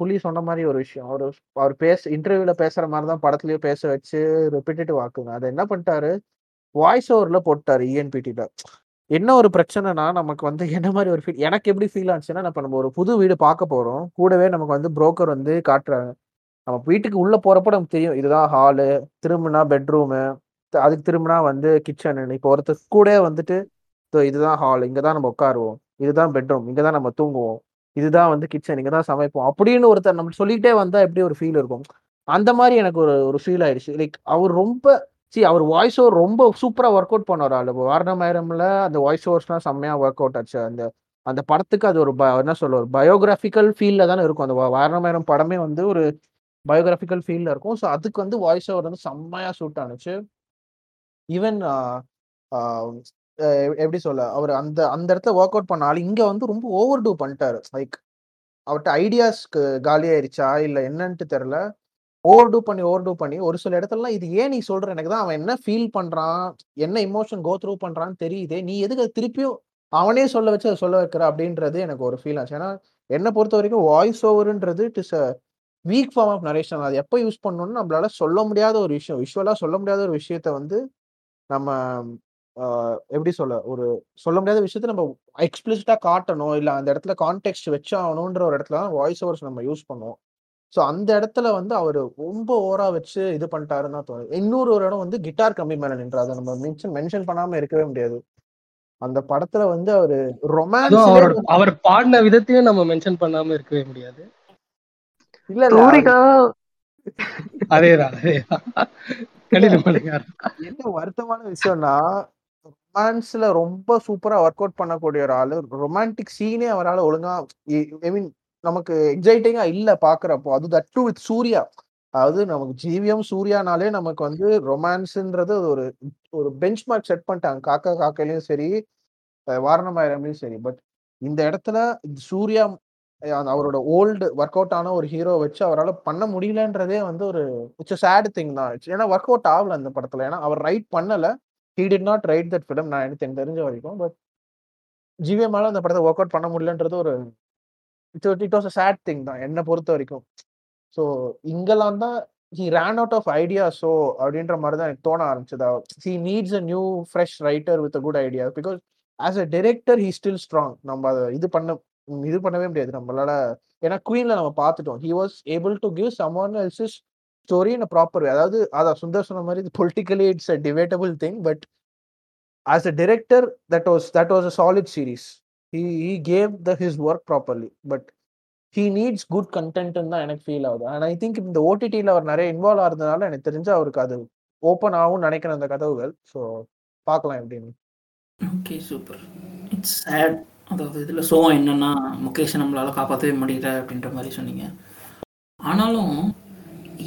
புலி சொன்ன மாதிரி ஒரு விஷயம். அவர் அவர் பேச இன்டர்வியூல பேசுற மாதிரி தான் படத்துலயும் பேச வச்சு ரிப்பீட்டேட்டிவ் ஆக்குங்க அதை என்ன பண்ணிட்டாரு? வாய்ஸ் ஓவரில் போட்டார் இஎன்பிடியில் என்ன ஒரு பிரச்சனைனா நமக்கு வந்து என்ன மாதிரி ஒரு ஃபீல் எனக்கு எப்படி ஃபீல் ஆச்சுன்னா நம்ம நம்ம ஒரு புது வீடு பார்க்க போகிறோம் கூடவே நமக்கு வந்து புரோக்கர் வந்து காட்டுறாங்க. நம்ம வீட்டுக்கு உள்ளே போறப்போ நமக்கு தெரியும் இதுதான் ஹாலு திரும்பினா பெட்ரூமு அதுக்கு திரும்பினா வந்து கிச்சன் இப்போ ஒருத்தர் கூட வந்துட்டு இதுதான் ஹால் இங்கே தான் நம்ம உட்காருவோம். இதுதான் பெட்ரூம் இங்கே தான் நம்ம தூங்குவோம். இதுதான் வந்து கிச்சன் இங்கே தான் சமைப்போம். அப்படின்னு ஒருத்தர் நம்ம சொல்லிகிட்டே வந்தால் எப்படி ஒரு ஃபீல் இருக்கும்? அந்த மாதிரி எனக்கு ஒரு ஒரு ஃபீல் ஆயிடுச்சு. லைக் அவர் ரொம்ப சி அவர் வாய்ஸ் ஓவர் ரொம்ப சூப்பராக ஒர்க் அவுட் பண்ணார் ஆளு வாரணமாயிரம்ல அந்த வாய்ஸ் ஓவர்ஸ்லாம் செம்மையாக ஒர்க் அவுட் ஆச்சு. அந்த அந்த படத்துக்கு அது ஒரு ப- என்ன சொல்ல ஒரு பயோகிராஃபிக்கல் ஃபீல்ல தானே இருக்கும். அந்த வாரணமாயிரம் படமே வந்து ஒரு பயோகிராஃபிக்கல் ஃபீல்ல இருக்கும். ஸோ அதுக்கு வந்து வாய்ஸ் ஓவர் வந்து செம்மையாக சூட் ஆனுச்சு. ஈவன் எப்படி சொல்ல அவர் அந்த அந்த இடத்துல ஒர்க் அவுட் பண்ண ஆள் இங்கே வந்து ரொம்ப ஓவர் டூ பண்ணிட்டாரு லைக் அவர்கிட்ட ஐடியாஸ்க்கு காலி இல்லை என்னன்ட்டு தெரியல. ஓவர் டூ பண்ணி ஓவர் டூ பண்ணி ஒரு சில இடத்துலலாம் இது ஏன் நீ சொல்ற? எனக்கு தான் அவன் என்ன ஃபீல் பண்றான்? என்ன இமோஷன் கோ த்ரூ பண்றான்னு தெரியுதே. நீ எதுக்கு அதை திருப்பியும் அவனே சொல்ல வச்சு அதை சொல்ல வைக்கிற அப்படின்றது எனக்கு ஒரு ஃபீல் ஆச்சு ஏன்னா என்னை பொறுத்த வரைக்கும் voice ஓவருன்றது it is a weak form of narration அது எப்போ யூஸ் பண்ணணும்னு நம்மளால சொல்ல முடியாத ஒரு விஷயம். விஷுவலாக சொல்ல முடியாத ஒரு விஷயத்த வந்து நம்ம எப்படி சொல்ல? ஒரு சொல்ல முடியாத விஷயத்த நம்ம எக்ஸ்பிளிசிட்டா காட்டணும். இல்லை அந்த இடத்துல கான்டெக்ட் வச்சாகணுன்ற ஒரு இடத்துல தான் வாய்ஸ் ஓவர்ஸ் நம்ம யூஸ் பண்ணுவோம். ஸோ அந்த இடத்துல வந்து அவர் ரொம்ப ஓவரா வச்சு இது பண்ணிட்டாருன்னு தான் தோணுது. இன்னொரு ஒரு இடம் வந்து கிட்டார் கம்மி மேல நின்று அதை நம்ம மென்ஷன் மென்ஷன் பண்ணாம இருக்கவே முடியாது. அந்த படத்துல வந்து அவரு ரொமான்ஸ் அவர் பாடின விதத்தையும் நம்ம மென்ஷன் பண்ணாம இருக்கவே முடியாது. இல்ல தூரிகா அதேதான் என்ன வருத்தமான விஷயம்னா ரொமான்ஸ்ல ரொம்ப சூப்பரா ஒர்க் அவுட் பண்ணக்கூடிய ஒரு ஆளு ரொமான்டிக் சீனே அவரால் ஒழுங்கா ஐ மீன் நமக்கு எக்ஸைட்டிங்கா இல்ல பாக்குறப்போ அது தட் டூ வித் சூர்யா. அதாவது நமக்கு ஜீவியம் சூர்யானாலே நமக்கு வந்து ரொமான்ஸ்ன்றது ஒரு ஒரு பெஞ்ச் மார்க் செட் பண்ணிட்டாங்க. காக்கா காக்கையிலையும் சரி வாரணமாயிரம்லையும் சரி. பட் இந்த இடத்துல சூர்யா அவரோட ஓல்டு ஒர்க் அவுட் ஆன ஒரு ஹீரோ வச்சு அவரால் பண்ண முடியலன்றதே வந்து ஒரு இட்ஸ் சேட் திங் தான். ஏன்னா ஒர்க் அவுட் ஆகல அந்த படத்துல. ஏன்னா அவர் ரைட் பண்ணல. He did not write that film நான் எனக்கு எனக்கு தெரிஞ்ச வரைக்கும். பட் ஜிவிஎம்மால அந்த படத்தை ஒர்க் அவுட் பண்ண முடியலன்றது ஒரு it's it was a sad thing தான் என்னை பொறுத்த வரைக்கும். ஸோ இங்கெல்லாம் தான் he ran out of idea so அப்படின்ற மாதிரி தான் எனக்கு தோண ஆரம்பிச்சதா he needs a new fresh writer with a good idea because as a director he still strong நம்ம அதை இது பண்ண இது பண்ணவே முடியாது நம்மளால. ஏன்னா குவீன்ல நம்ம பார்த்துட்டோம். He was able to give some one else story in proper way அதாவது அதான் சுந்தர் சொன்ன மாதிரி politically it's a debatable thing but as a director that was that was a solid series he he gave the his work properly but he needs good கண்டென்ட்னு தான் எனக்கு feel ஆகுது. And I think இந்த ஓடிடியில் அவர் நிறைய involve ஆகிறதுனால எனக்கு தெரிஞ்சு அவருக்கு அது ஓப்பன் ஆகும் நினைக்கிறேன் அந்த கதவுகள். ஸோ பார்க்கலாம் எப்படின்னு ஓகே சூப்பர் இட்ஸ் சேட் அதாவது இதில் சோகம் என்னன்னா முகேஷை நம்மளால் காப்பாற்றவே முடியல அப்படின்ற மாதிரி சொன்னீங்க. ஆனாலும்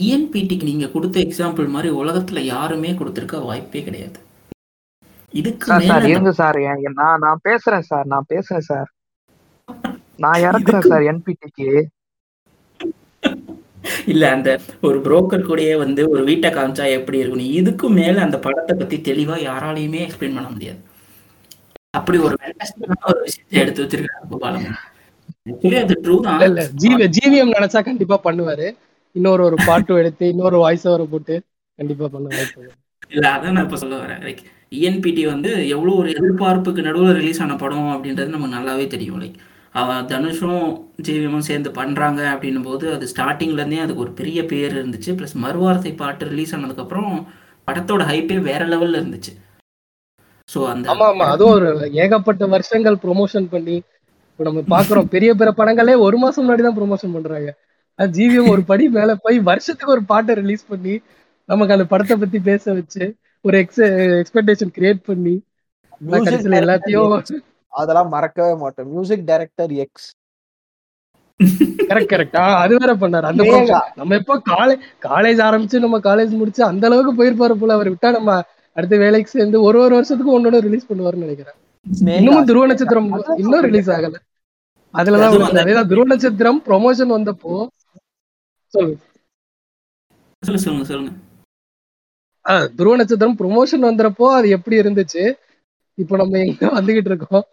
இஎன்பிடிக்கு நீங்கள் கொடுத்த எக்ஸாம்பிள் மாதிரி உலகத்தில் யாருமே கொடுத்துருக்க வாய்ப்பே கிடையாது. இதுக்கு சார் இருங்க சார் நான் நான் பேசுறேன் சார் நான் பேசுறேன் சார். நான் இறக்குறேன் இதுக்கு சார் என்பிடிக்கு இல்ல அந்த ஒரு புரோக்கர் கூடயே வந்து ஒரு வீட்டை காமிச்சா எப்படி இருக்கும்? இதுக்கும் மேல அந்த படத்தை பத்தி தெளிவா யாராலையுமே எக்ஸ்பிளைன் பண்ண முடியாது. அப்படி ஒரு ஒரு விஷயத்தை எடுத்து வச்சிருக்காங்க கோபாலம் ஆக்சுவலி அது ட்ரூ தான். இல்ல இல்ல ஜிவி ஜிவிஎம் நினைச்சா கண்டிப்பா பண்ணுவாரு. இன்னொரு ஒரு பாட்டு எடுத்து இன்னொரு வாய்ஸ் ஓவரை போட்டு கண்டிப்பா பண்ண வாய்ப்பு இருக்கு. இல்ல அதான் நான் இப்ப சொல்ல வரேன். இஎன்பிடி வந்து எவ்வளவு ஒரு எதிர்பார்ப்புக்கு நடுவுல ரிலீஸ் ஆன படம் அப்படின்றது நமக்கு நல்லாவே தெரியும். லைக் அவ- தனுஷும் ஜிவிஎம்மும் சேர்ந்து பண்ணுறாங்க அப்படின்னும் போது அது ஸ்டார்டிங்லேருந்தே அதுக்கு ஒரு பெரிய பேர் இருந்துச்சு. ப்ளஸ் மறுவார்த்தை பாட்டு ரிலீஸ் ஆனதுக்கப்புறம் படத்தோட ஹைப்பே வேற லெவலில் இருந்துச்சு. ஸோ அந்த ஆமா ஆமா. அதுவும் ஒரு ஏகப்பட்ட வருஷங்கள் ப்ரொமோஷன் பண்ணி இப்ப நம்ம பாக்குறோம் பெரிய பெரிய படங்களே ஒரு மாசம் முன்னாடி தான் ப்ரொமோஷன் பண்றாங்க. அது ஜிவிஎம் ஒரு படி மேல போய் வருஷத்துக்கு ஒரு பாட்டை ரிலீஸ் பண்ணி நமக்கு அந்த படத்தை பத்தி பேச வச்சு ஒரு எக்ஸ் எக்ஸ்பெக்டேஷன் கிரியேட் பண்ணி கடைசியில எல்லாத்தையும். அதெல்லாம் மறக்கவே மாட்டேன். மியூசிக் டைரக்டர் எக்ஸ் கரெக்ட் கரெக்டா அது வேற பண்ணாரு. அந்த. நம்ம எப்போ காலேஜ் காலேஜ் ஆரம்பிச்சு நம்ம காலேஜ் முடிச்சு அந்த அளவுக்கு போயிருப்பாரு போல அவர் விட்டா நம்ம அடுத்த வேலைக்கு சேர்ந்து ஒரு ஒரு வருஷத்துக்கு ஒன்னொன்னு ரிலீஸ் பண்ணுவாருன்னு நினைக்கிறேன். இன்னமும் துருவ நட்சத்திரம் இன்னும் ரிலீஸ் ஆகல. அதுலதான் அதேதான் துருவ நட்சத்திரம் ப்ரொமோஷன் வந்தப்போ சொல்லு. சொல்லுங்க சொல்லுங்க சொல்லுங்க. துருவ நட்சத்திரம் ப்ரொமோஷன் வந்தப்போ அது எப்படி இருந்துச்சு? இப்போ நம்ம எங்க வந்துகிட்டு இருக்கோம்?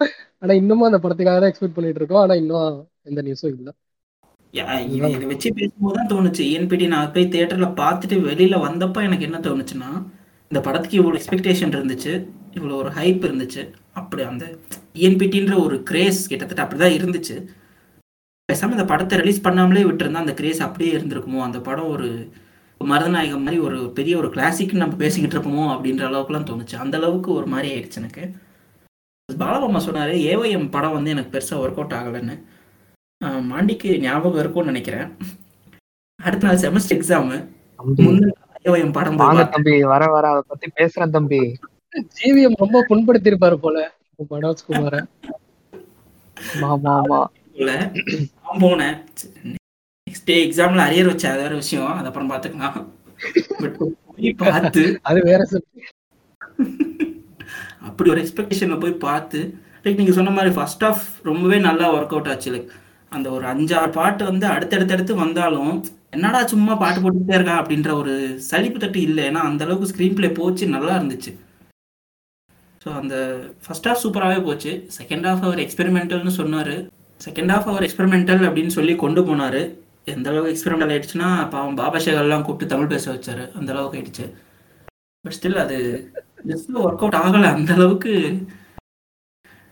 ஆனா இன்னமும் அந்த படத்துக்காக தான் எக்ஸ்பெக்ட் பண்ணிட்டு இருக்கோம். ஆனா இன்னும் எந்த நியூஸும் இல்லை. இதை வச்சு பேசும்போது தான் தோணுச்சு. என்பிடி நான் போய் தியேட்டர்ல பார்த்துட்டு வெளியில வந்தப்ப எனக்கு என்ன தோணுச்சுன்னா இந்த படத்துக்கு இவ்வளோ எக்ஸ்பெக்டேஷன் இருந்துச்சு. இவ்வளோ ஒரு ஹைப் இருந்துச்சு. அப்படி அந்த இஎன்பிடின்ற ஒரு கிரேஸ் கிட்டத்தட்ட அப்படிதான் இருந்துச்சு. பேசாம இந்த படத்தை ரிலீஸ் பண்ணாமலே விட்டுருந்தா அந்த கிரேஸ் அப்படியே இருந்திருக்குமோ? அந்த படம் ஒரு மருதநாயகம் மாதிரி ஒரு பெரிய ஒரு கிளாசிக்னு நம்ம பேசிக்கிட்டு இருப்போமோ அப்படின்ற அளவுக்குலாம் தோணுச்சு. அந்த அளவுக்கு ஒரு மாதிரி ஆயிடுச்சு எனக்கு. பாலபாமா சொன்னாரு ஏஒஎம் படம் வந்து எனக்கு பெருசா ஒர்க் அவுட் ஆகலைன்னு. மாண்டிக்கு ஞாபகம் இருக்கும்னு நினைக்கிறேன். அடுத்த நாள் செமஸ்டர் எக்ஸாமு ஐயோஎம் படம். தம்பி வர வர அதை பத்தி பேசுறேன் தம்பி. ஜிவிஎம் ரொம்ப புண்படுத்திருப்பாரு போல மனோஜ் குமார. ஆமா போனேன். நெக்ஸ்ட் டே எக்ஸாம்ல அரியர் வச்ச அது வேற விஷயம். அது அப்புறம் பட் போய் பார்த்து அது வேற. அப்படி ஒரு எக்ஸ்பெக்டேஷன்ல போய் பார்த்து லைக் நீங்க சொன்ன மாதிரி ஃபர்ஸ்ட் ஆஃப் ரொம்பவே நல்லா ஒர்க் அவுட் ஆச்சு. லைக் அந்த ஒரு அஞ்சாறு பாட்டு வந்து அடுத்தடுத்தடுத்து வந்தாலும் என்னடா சும்மா பாட்டு போட்டுக்கிட்டே இருக்கா? அப்படின்ற ஒரு சலிப்பு தட்டு இல்லை. ஏன்னா அந்த அளவுக்கு ஸ்க்ரீன் ப்ளே போச்சு நல்லா இருந்துச்சு. ஸோ அந்த ஃபர்ஸ்ட் ஹாஃப் சூப்பராகவே போச்சு. செகண்ட் ஹாஃப் அவர் எக்ஸ்பெரிமெண்டல்னு சொன்னார். செகண்ட் ஹாஃப் அவர் எக்ஸ்பெரிமெண்டல் அப்படின்னு சொல்லி கொண்டு போனார். எந்த அளவுக்கு எக்ஸ்பெரிமெண்டல் ஆயிடுச்சுன்னா பாவம் பாபா சேகர்லாம் கூப்பிட்டு தமிழ் பேச வச்சாரு. அந்த அளவுக்கு ஆயிடுச்சு. பட் ஸ்டில் அது ஜஸ்ட் ஒர்க் அவுட் ஆகலை. அந்த அளவுக்கு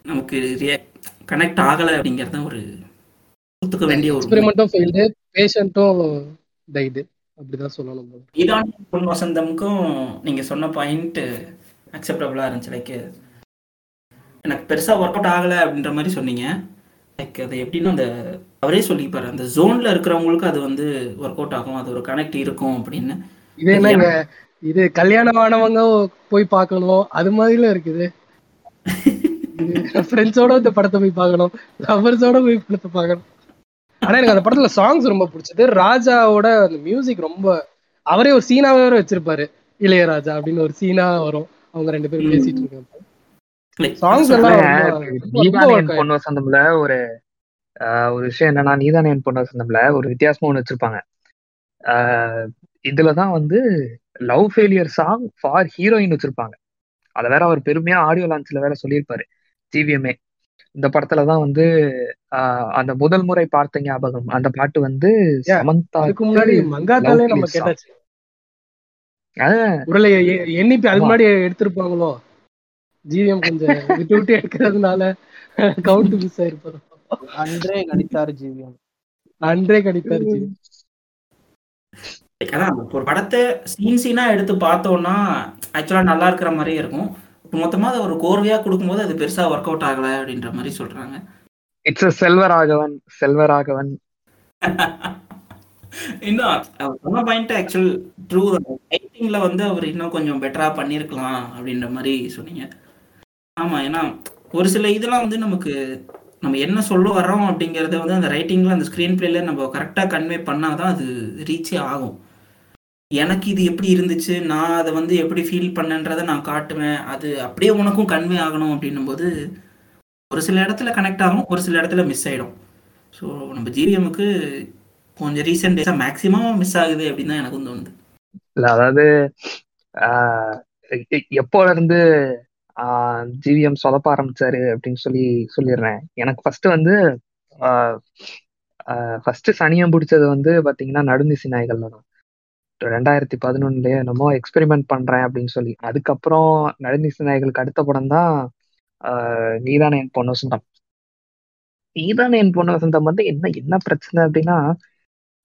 நமக்கு கனெக்ட் ஆகலை அப்படிங்கிறது ஒரு ஒத்துக்க வேண்டிய ஒரு. எக்ஸ்பெரிமெண்ட்டும் ஃபெயில்டு பேஷண்ட்டும் டைடு அப்படிதான் சொல்லணும். இதான் பொன் வசந்தமுக்கும் நீங்க சொன்ன பாயிண்ட் அக்செப்டபுளா இருந்துச்சு. லைக் எனக்கு பெருசா ஒர்க் அவுட் ஆகல அப்படின்ற மாதிரி சொன்னீங்க. லைக் அது எப்படின்னா அந்த அவரே சொல்லிப்பாரு அந்த ஜோன்ல இருக்கிறவங்களுக்கு அது வந்து ஒர்க் அவுட் ஆகும் அது ஒரு கனெக்ட் இருக்கும் அப்படின்னு. இது என்னங்க இது கல்யாணம் ஆனவங்க போய் பார்க்கணும் அது மாதிரில இருக்குது. ஃப்ரெண்ட்ஸோட இந்த படத்தை போய் பார்க்கணும் லவர்ஸோட போய் படத்தை பார்க்கணும். ஆனா எனக்கு அந்த படத்துல சாங்ஸ் ரொம்ப பிடிச்சது. ராஜாவோட அந்த மியூசிக் ரொம்ப அவரே ஒரு சீனாவே வச்சிருப்பாரு. இளையராஜா அப்படின்னு ஒரு சீனா வரும். அவங்க ரெண்டு பேரும் பேசிட்டு இருக்காங்க. பொண்ணு வசந்தம்ல ஒரு ஒரு விஷயம் என்னன்னா நீதானே என் பொண்ணு வசந்தம்ல ஒரு வித்தியாசமா ஒண்ணு வச்சிருப்பாங்க. ஆஹ், இதுலதான் வந்து love failure song for heroine வச்சிருப்பாங்க. அத வேற அவர் பெருமையா ஆடியோ லான்ச்ல வேற சொல்லியிருப்பாரு ஜிவிஎம்ஏ இந்த படத்துலதான் வந்து ஆஹ், அந்த முதல் முறை பார்த்த ஞாபகம் அந்த பாட்டு வந்து சமந்தா அதுக்கு முன்னாடி மங்காத்தாலே நம்ம. கேட்டாச்சு. எண்ணிப்பை அதுக்கு. முன்னாடி எடுத்திருப்பாங்களோ? ஜிவிஎம் கொஞ்சம் விட்டு விட்டு எடுக்கிறதுனால கவுண்ட் மிஸ் ஆயிருப்பாரு அன்றே நடித்தார் ஜிவிஎம் அன்றே கணித்தாரு ஜி like, அதான் ஒரு படத்தை சீன் சீனா எடுத்து பார்த்தோம்னா ஆக்சுவலா நல்லா இருக்கிற மாதிரியே இருக்கும். மொத்தமா அதை ஒரு கோர்வையா கொடுக்கும்போது அது பெருசா ஒர்க் அவுட் ஆகல அப்படின்ற மாதிரி சொல்றாங்க. இட்ஸ் செல்வராகவன் செல்வராகவன். இன்னும் அவர் சொன்ன பாயிண்ட் ஆக்சுவல் ட்ரூ ரைட்டிங்ல வந்து அவர் இன்னும் கொஞ்சம் பெட்டரா பண்ணியிருக்கலாம் அப்படின்ற மாதிரி சொன்னீங்க. ஆமா ஏன்னா ஒரு சில இதெல்லாம் வந்து நமக்கு நம்ம என்ன சொல்ல வர்றோம் அப்படிங்கறத வந்து அந்த ரைட்டிங்ல அந்த ஸ்க்ரீன் பிளேல நம்ம கரெக்டா கன்வே பண்ணாதான் அது ரீச்சே ஆகும். எனக்கு இது எப்படி இருந்துச்சு? நான் அதை வந்து எப்படி ஃபீல் பண்ணேன்றதை நான் காட்டுவேன். அது அப்படியே உனக்கும் கன்வே ஆகணும் அப்படின்னும் போது ஒரு சில இடத்துல கனெக்ட் ஆகும் ஒரு சில இடத்துல மிஸ் ஆயிடும். ஸோ நம்ம ஜிவிஎம்க்கு கொஞ்சம் ரீசெண்ட் டேஸாக மேக்ஸிமம் மிஸ் ஆகுது அப்படின்னு தான் எனக்கும் தோணுது. அதாவது எப்போல இருந்து ஜிவிஎம் சொதப்ப ஆரம்பிச்சாரு அப்படின்னு சொல்லி சொல்லிடுறேன். எனக்கு ஃபர்ஸ்ட் வந்து ஃபர்ஸ்ட் சனியம் பிடிச்சது வந்து பாத்தீங்கன்னா நடுநிசி நாய்கள் தான். ரெண்டாயிரத்தி பதினொன்னுலயே என்னமோ எக்ஸ்பெரிமெண்ட் பண்றேன் அப்படின்னு சொல்லி. அதுக்கப்புறம் நடுநிசி நாய்களுக்கு அடுத்த படம் தான் நீதான என் பொண்ணு சொந்தம் நீதான என் பொண்ணு வசந்தம் வந்து என்ன என்ன பிரச்சனை அப்படின்னா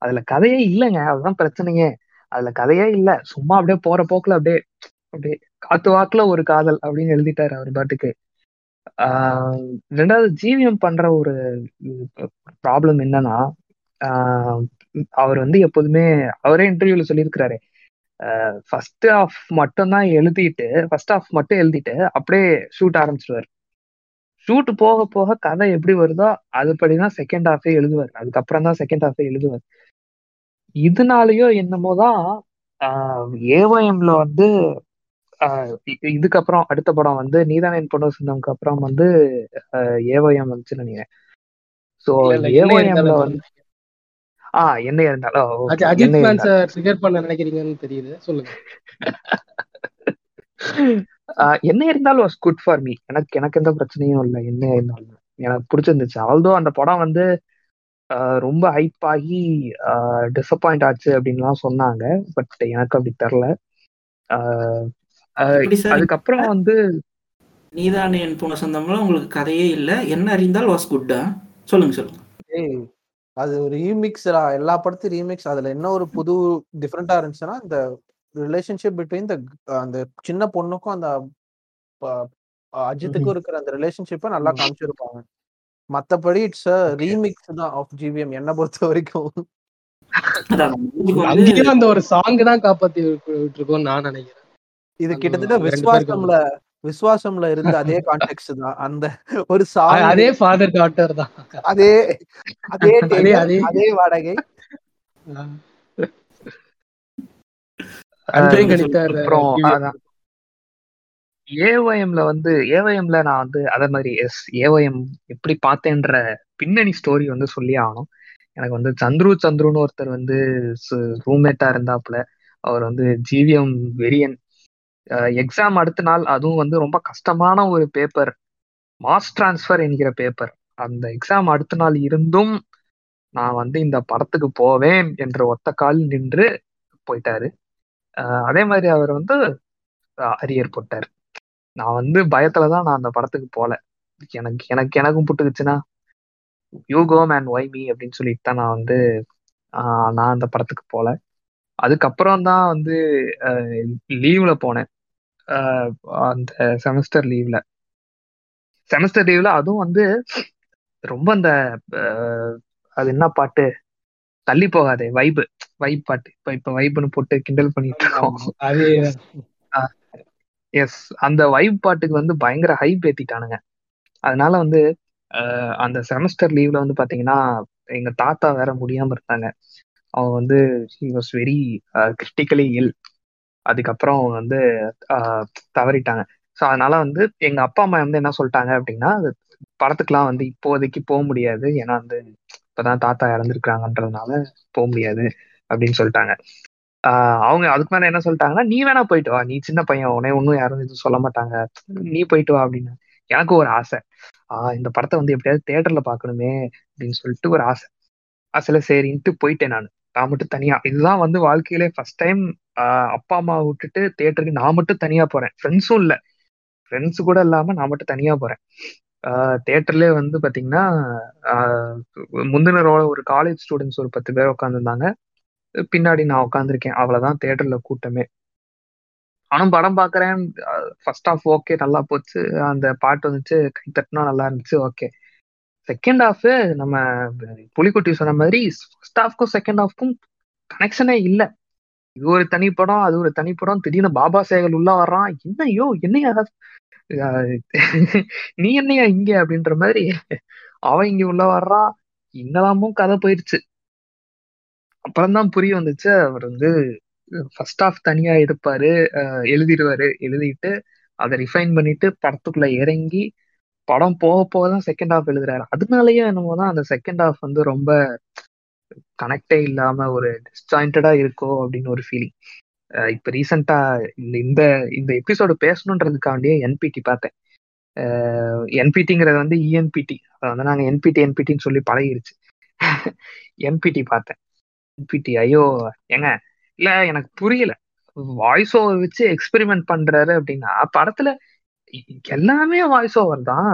அதுல கதையே இல்லைங்க. அதுதான் பிரச்சனையே. அதுல கதையே இல்லை. சும்மா அப்படியே போற போக்குல அப்படியே அப்படியே காத்து வாக்குல ஒரு காதல் அப்படின்னு எழுதிட்டாரு அவர் பாட்டுக்கு. ஆஹ் ரெண்டாவது ஜிவிஎம் பண்ற ஒரு ப்ராப்ளம் என்னன்னா ஆஹ் அவர் வந்து எப்போதுமே அவரே இன்டர்வியூல சொல்லியிருக்கிறாரு. ஃபர்ஸ்ட் ஹாஃப் மட்டும் தான் எழுதிட்டு ஃபர்ஸ்ட் ஹாஃப் மட்டும் எழுதிட்டு அப்படியே ஷூட் ஆரம்பிச்சிடுவார் ஷூட் போக போக கதை எப்படி வருதோ அதுபடிதான் செகண்ட் ஹாஃபே எழுதுவார். அதுக்கப்புறம் தான் செகண்ட் ஹாஃபே எழுதுவார். இதனாலயோ என்னமோ தான் ஏஓஎம்ல வந்து இதுக்கப்புறம் அடுத்த படம் வந்து நீதான் என் பொண்ணு சொந்தம்க்கு அப்புறம் வந்து ஏஓஎம் வந்துச்சுன்னு நினைக்கிறேன். ஏஓஎம்ல இருந்தாலும் வந்து ஆ என்ன இருந்தாலும் பண்ண நினைக்கிறீங்கன்னு தெரியுது. சொல்லுங்க. ஆஹ் என்ன இருந்தாலும் வாஸ் குட் ஃபார் மீ எனக்கு எனக்கு எந்த பிரச்சனையும் இல்லை என்ன இருந்தாலும். எனக்கு பிடிச்சிருந்துச்சு. ஆல்தோ அந்த படம் வந்து ஆஹ் ரொம்ப ஹைப் ஆகி டிசப்பாயிண்ட் ஆச்சு அப்படின்லாம் சொன்னாங்க. பட் எனக்கு அப்படி தெரில அதுக்கப்புறம் வந்து நீதானே என் பொண்ணு சொந்தம்ல உங்களுக்கு கதையே இல்லை. என்ன அறிந்தால் வாஸ் குட்டா சொல்லுங்க சொல்லுங்க. ஏய் அது ரீமிக்ஸ்டா எல்லா படத்தையும் ரீமிக்ஸ் அதுல என்ன ஒரு புது டிஃப்ரெண்டா இருந்துச்சுன்னா இந்த ரிலேஷன்ஷிப் பிட்வீன் த அந்த சின்ன பொண்ணுக்கும் அந்த அஜித்துக்கும் இருக்கிற அந்த ரிலேஷன்ஷிப்பை நல்லா. காமிச்சிருப்பாங்க. மத்தபடி இட்ஸ் ரீமிக்ஸ் தான் ஆஃப் ஜிவிஎம் என்ன பொறுத்த வரைக்கும். அங்கேயும் அந்த ஒரு சாங் தான் காப்பாத்தி விட்டுருக்கோம் நான் நினைக்கிறேன். இது கிட்டத்தட்ட விஸ்வாசம்ல விஸ்வாசம்ல இருந்த அதே கான்டெக்ட் தான். அந்த ஒரு சாங் அதே ஃபாதர் டாட்டர் தான். அதே அதே அதே வாடகை. ஏஒஎம்ல வந்து ஏஒஎம்ல நான் வந்து அதே மாதிரி எஸ் ஏஒஎம் எப்படி பார்த்தேன்ற பின்னணி ஸ்டோரி வந்து சொல்லி ஆகணும். எனக்கு வந்து சந்துரு சந்துருன்னு ஒருத்தர் வந்து ரூம்மேட்டா இருந்தாப்புல அவர் வந்து ஜிவிஎம் வெரியன் எக்ஸாம் அடுத்த நாள் அதுவும் வந்து ரொம்ப கஷ்டமான ஒரு பேப்பர் மாஸ் டிரான்ஸ்ஃபர் என்கிற பேப்பர் அந்த எக்ஸாம் அடுத்த நாள் இருந்தும் நான் வந்து இந்த படத்துக்கு போவேன் என்ற ஒத்த கால் நின்று போயிட்டாரு. அதே மாதிரி அவர் வந்து அரியர் போட்டார். நான் வந்து பயத்துல தான் நான் அந்த படத்துக்கு போல. எனக்கு எனக்கு எனக்கும் புட்டுக்குச்சுன்னா you go man why me அப்படின்னு சொல்லிட்டு தான் நான் வந்து நான் அந்த படத்துக்கு போல. அதுக்கப்புறம் தான் வந்து லீவ்ல போனேன். அந்த செமஸ்டர் லீவ்ல செமஸ்டர் லீவ்ல அதுவும் வந்து ரொம்ப அந்த அது என்ன பாட்டு? தள்ளி போகாதே வைபு வைப் பாட்டு. இப்ப இப்ப வைப்னு போட்டு கிண்டல் பண்ணிட்டு இருக்கோம். எஸ் அந்த வைப் பாட்டுக்கு வந்து பயங்கர ஹைப் ஏத்திட்டானுங்க. அதனால வந்து அந்த செமஸ்டர் லீவ்ல வந்து பாத்தீங்கன்னா எங்க தாத்தா வேற முடியாம இருந்தாங்க. அவங்க வந்து he was very critically ill அதுக்கப்புறம் அவங்க வந்து uh, தவறிட்டாங்க. ஸோ அதனால வந்து எங்க அப்பா அம்மா வந்து என்ன சொல்லிட்டாங்க அப்படின்னா படத்துக்குலாம் வந்து இப்போதைக்கு போக முடியாது. ஏன்னா வந்து இப்பதான் தாத்தா இறந்துருக்காங்கன்றதுனால போக முடியாது அப்படின்னு சொல்லிட்டாங்க. ஆஹ் அவங்க அதுக்கு மேல என்ன சொல்லிட்டாங்கன்னா நீ வேணா போயிட்டு வா. நீ சின்ன பையன். உனே ஒன்றும் யாரும் எதுவும் சொல்ல மாட்டாங்க. நீ போயிட்டு வா அப்படின்னு. எனக்கு ஒரு ஆசை. ஆஹ் இந்த படத்தை வந்து எப்படியாவது தேட்டர்ல பார்க்கணுமே அப்படின்னு சொல்லிட்டு ஒரு ஆசை. ஆசையில சரின்ட்டு போயிட்டேன் நான். நான் மட்டும் தனியா. இதுதான் வந்து வாழ்க்கையிலே ஃபர்ஸ்ட் டைம் அப்பா அம்மா விட்டுட்டு தேட்டருக்கு நான் மட்டும் தனியா போறேன். ஃப்ரெண்ட்ஸும் இல்ல. ஃப்ரெண்ட்ஸ் கூட இல்லாம நான் மட்டும் தனியா போறேன். தேட்டர்லேயே வந்து பாத்தீங்கன்னா முந்தின ரோல ஒரு காலேஜ் ஸ்டூடெண்ட்ஸ் ஒரு பத்து பேர் உட்காந்துருந்தாங்க பின்னாடி நான் உட்காந்துருக்கேன் அவ்வளவுதான் தேட்டர்ல கூட்டமே. ஆனும் படம் பாக்குறேன். ஃபர்ஸ்ட் ஆஃப் ஓகே நல்லா போச்சு. அந்த பாட்டு வந்துச்சு. கை தட்டினா நல்லா இருந்துச்சு. ஓகே செகண்ட் ஹாஃப் நம்ம புலிக்குட்டி சொன்ன மாதிரி ஃபர்ஸ்ட் ஹாஃப்க்கும் செகண்ட் ஹாஃப்க்கும் கனெக்ஷனே இல்லை. இது ஒரு தனி படம் அது ஒரு தனிப்படம் திடீர்னு பாபா சேகல் உள்ள வர்றான். என்னையோ என்னையா? நீ என்னையா இங்க? அப்படின்ற மாதிரி அவன் இங்க உள்ள வர்றான். இன்னலாமும் கதை போயிருச்சு. அப்புறம்தான் புரிய வந்துச்சு. அவர் வந்து ஃபர்ஸ்ட் ஹாஃப் தனியா எடுப்பாரு. அஹ் எழுதிடுவாரு. எழுதிட்டு அதை ரிஃபைன் பண்ணிட்டு படத்துக்குள்ள இறங்கி படம் போக போக தான் செகண்ட் ஹாஃப் எழுதுறாரு. அதனாலயே என்னமோ தான் அந்த செகண்ட் ஹாஃப் வந்து ரொம்ப கனெக்டே இல்லாம ஒரு டிஸ்ஜாயிண்டடா இருக்கோ அப்படின்னு ஒரு ஃபீலிங் இப்ப ரீசெண்டா இந்த இந்த இந்த எபிசோடு பேசணுன்றதுக்காண்டியே என்பிடி பார்த்தேன். என்பிடிங்கிறது வந்து இஎன்பிடி அதை வந்து நாங்க என்பிடி என்பிடின்னு சொல்லி பழகிருச்சு. என்பிடி பார்த்தேன். என்பிடி ஐயோ ஏங்க இல்ல எனக்கு புரியல. வாய்ஸ் ஓவர் வச்சு எக்ஸ்பெரிமெண்ட் பண்றாரு அப்படின்னா படத்துல எல்லாமே வாய்ஸ் ஓவர் தான்.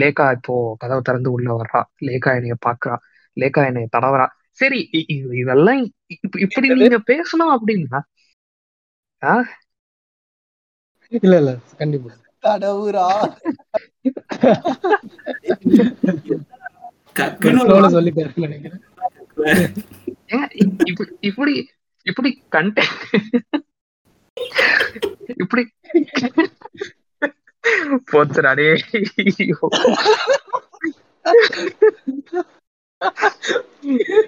லேகா இப்போ கதவை திறந்து உள்ள வர்றா. லேகா என்னைய பாக்குறா. லேகா என்னைய தடவரா சரி இதெல்லாம் இப்ப- இப்படி நீங்க பேசணும் அப்படின்னா இல்ல இல்ல கண்டிப்பா. இப்படி இப்படி இப்படி கண்டென்ட் இப்படி போச்சுடாடே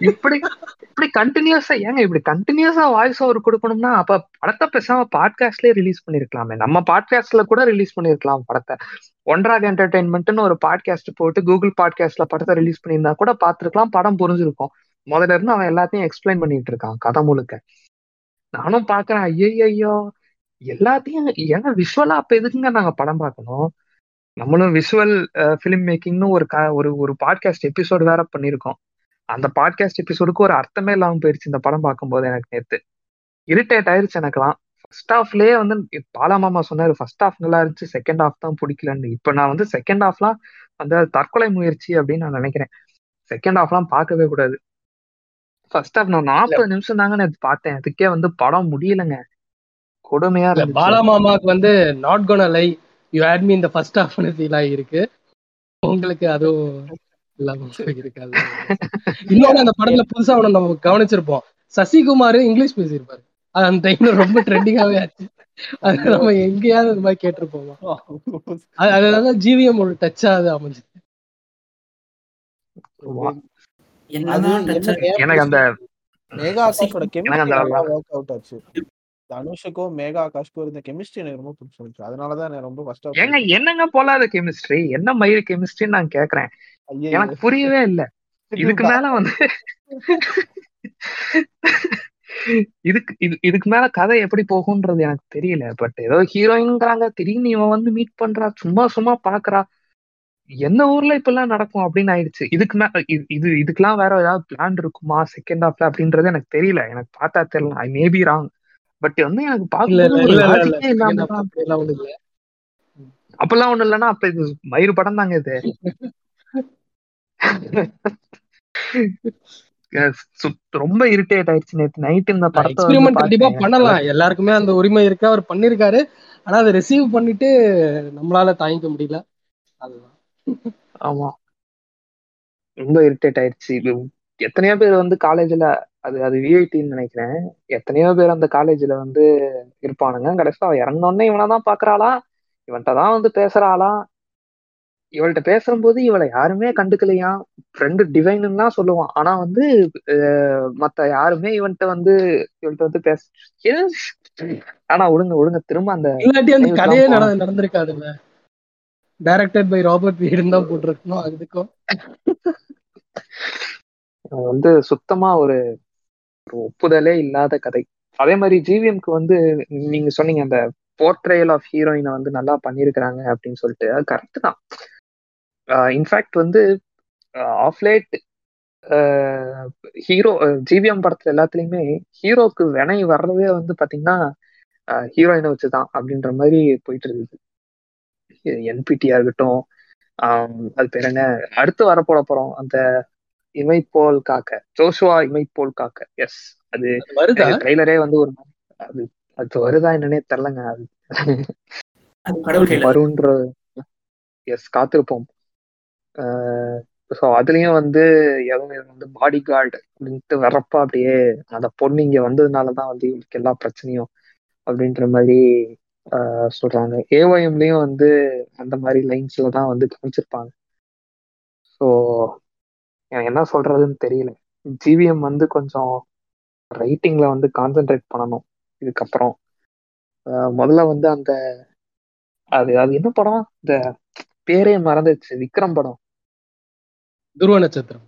இப்படி இப்படி கண்டினியூஸா ஏங்க இப்படி கண்டினியூஸா வாய்ஸ் ஓவர் கொடுக்கணும்னா அப்ப படத்தை பேசாம பாட்காஸ்ட்லயே ரிலீஸ் பண்ணிருக்கலாமே. நம்ம பாட்காஸ்ட்ல கூட ரிலீஸ் பண்ணிருக்கலாம் படத்தை. ஒன்றாக என்டர்டைன்மெண்ட்னு ஒரு பாட்காஸ்ட் போட்டு கூகுள் பாட்காஸ்ட்ல படத்தை ரிலீஸ் பண்ணியிருந்தா கூட பாத்துருக்கலாம் படம் புரிஞ்சிருக்கும். முதல்ல இருந்து அவன் எல்லாத்தையும் எக்ஸ்பிளைன் பண்ணிட்டு இருக்கான் கதை முழுக்க. நானும் பாக்குறேன். ஐயோ எல்லாத்தையும் ஏன்னா விஷுவலா அப்ப எதுக்குங்க நாங்க படம் பார்க்கணும்? நம்மளும் விஷுவல் ஃபிலிம் மேக்கிங்னு ஒரு க ஒரு ஒரு பாட்காஸ்ட் எபிசோடு வேற பண்ணியிருக்கோம். அந்த பாட்காஸ்ட் எபிசோடுக்கு ஒரு அர்த்தமே இல்லாம போயிடுச்சு இந்த படம் பார்க்கும்போது எனக்கு நேத்து. இரிட்டேட் ஆயிருச்சு எனக்குலாம் ஃபர்ஸ்ட் ஹாஃப்லயே வந்து பாலாமாமா சொன்னாரு ஃபர்ஸ்ட் ஹாஃப் நல்லா இருந்துச்சு செகண்ட் ஹாஃப் தான் பிடிக்கலன்னு. இப்ப நான் வந்து செகண்ட் ஹாஃப்லாம் அந்த தற்கொலை முயற்சி அப்படின்னு நான் நினைக்கிறேன். செகண்ட் ஹாஃப்லாம் பார்க்கவே கூடாது. ஃபர்ஸ்ட் ஹாஃப் நான் நாற்பது நிமிஷம் தாங்க நேத்து பார்த்தேன். அதுக்கே வந்து படம் முடியலங்க. கொடுமையா இருந்துச்சு. பாலா மாமாக்கு வந்து not gonna lie you had me இந்த ஃபர்ஸ்ட் ஹாஃப் ஃபீல் ஆகிருக்கு உங்களுக்கு அதுவும் இல்லாம இருக்காது இன்னொன்னு அந்த படத்துல புதுசா ஒண்ணு நம்ம கவனிச்சிருப்போம். சசிகுமார் இங்கிலீஷ் பேசியிருப்பாரு. அது அந்த டைம்ல ரொம்ப ட்ரெண்டிங்காவே ஆச்சு. அது நம்ம எங்கேயாவது இந்த மாதிரி கேட்டிருப்போமா? அது அதுதான் ஜிவிஎம் ஒரு டச்சா அது அமைஞ்சு ஆமா. அது என்னதான் touch எனக்கு அந்த மேகா ஆகாஷோட கெமிஸ்ட்ரி ஒர்க் அவுட் ஆச்சு. தனுஷுக்கும் மேகா ஆகாஷ்க்கும் இருந்த கெமிஸ்ட்ரி எனக்கு ரொம்ப பிடிச்சிருந்துச்சு அதனாலதான் எனக்கு ரொம்ப ஃபர்ஸ்ட் ஏங்க என்னங்க போலாத கெமிஸ்ட்ரி என்ன மயிறு கெமிஸ்ட்ரின்னு நான் கேக்குறேன்? எனக்கு புரியவே இல்ல. இதுக்கு மேல வந்து இதுக்கு இது இதுக்கு மேல கதை எப்படி போகும்ன்றது எனக்கு தெரியல. பட் ஏதோ ஹீரோயின்ங்கிறாங்க திடீர்னு இவன் வந்து மீட் பண்றா. சும்மா சும்மா பாக்குறா. எந்த ஊர்ல இப்பெல்லாம் நடக்கும் அப்படின்னு ஆயிடுச்சு. இதுக்கு மேல இது இது இதுக்கெல்லாம் வேற ஏதாவது பிளான் இருக்குமா? செகண்ட் ஹாஃப்ல அப்படின்றது எனக்கு தெரியல. எனக்கு பார்த்தா தெரியல. ஐ மேபி ராங் பட் வந்து எனக்கு இல்ல அப்பெல்லாம் ஒண்ணு இல்லைன்னா அப்ப இது மயிறு படம் தாங்க இது. ரொம்ப இரிட்டேட் ஆயிடுச்சு நேத்து நைட் இந்த படத்தை கண்டிப்பா பண்ணலாம். எல்லாருக்குமே அந்த உரிமை இருக்கு. அவர் பண்ணிருக்காரு. ஆனா அதை ரிசீவ் பண்ணிட்டு நம்மளால தாங்கிக்க முடியல. அதுதான். ஆமா. ரொம்ப இரிட்டேட் ஆயிடுச்சு. இது எத்தனையோ பேர் வந்து காலேஜ்ல அது அது விஐடின்னு நினைக்கிறேன். எத்தனையோ பேர் அந்த காலேஜ்ல வந்து இருப்பானுங்க. கடைசியா அவ இறந்தோடனே இவனதான் பாக்குறாளா? இவன்கிட்ட தான் வந்து பேசுறாளா? இவள்கிட்ட பேசும்போது இவளை யாருமே கண்டுக்கலையா? ஃப்ரெண்டு டிவைன்னு தான் சொல்லுவான். ஆனா வந்து மத்த யாருமே இவன்கிட்ட வந்து இவள்கிட்ட வந்து பேச? ஆனா ஒழுங்க ஒழுங்க திரும்ப அந்த இல்லாட்டி அந்த கதையே நடந்திருக்காதுல்ல. டைரக்டட் பை ராபர்ட் வீடன் தான் போட்டிருக்கணும் அதுக்கும். வந்து சுத்தமா ஒரு ஒப்புதலே இல்லாத கதை. அதே மாதிரி ஜிவிஎம்க்கு வந்து நீங்க சொன்னீங்க அந்த போர்ட்ரேயல் ஆஃப் ஹீரோயினை வந்து நல்லா பண்ணியிருக்கிறாங்க அப்படின்னு சொல்லிட்டு. அது கரெக்ட் தான். இன்ஃபேக்ட் வந்து ஆஃப்லேட் ஹீரோ ஜிவிஎம் படத்துல எல்லாத்துலயுமே ஹீரோக்கு வினை வர்றதே வந்து பாத்தீங்கன்னா ஹீரோயினை வச்சுதான் அப்படின்ற மாதிரி போயிட்டு இருக்குது என்பிடியா இருக்கட்டும் அது பேர் என்ன? அடுத்து வரப்போட போறோம். அந்த இமை போல் காக்க. ஜோஷுவா இமை போல் காக்க. எஸ் அது ட்ரெய்லரே வந்து ஒரு அது அது வருதா என்னன்னே தெரிலங்க அது. வருன்ற எஸ் காத்திருப்போம். ஸோ அதுலயும் வந்து எதுவும் இது வந்து பாடி கார்டு அப்படின்ட்டு வர்றப்ப அப்படியே அந்த பொண்ணு இங்க வந்ததுனாலதான் வந்து இவளுக்கு எல்லா பிரச்சனையும் அப்படின்ற மாதிரி சொல்றாங்க. ஏஒஎம்லயும் வந்து அந்த மாதிரி லைன்ஸ்ல தான் வந்து காமிச்சிருப்பாங்க. ஸோ எனக்கு என்ன சொல்றதுன்னு தெரியல. ஜிவிஎம் வந்து கொஞ்சம் ரைட்டிங்ல வந்து கான்சென்ட்ரேட் பண்ணணும். இதுக்கப்புறம் முதல்ல வந்து அந்த அது அது என்ன படம்? இந்த பேரே மறந்துச்சு விக்ரம் படம். துருவ நட்சத்திரம்.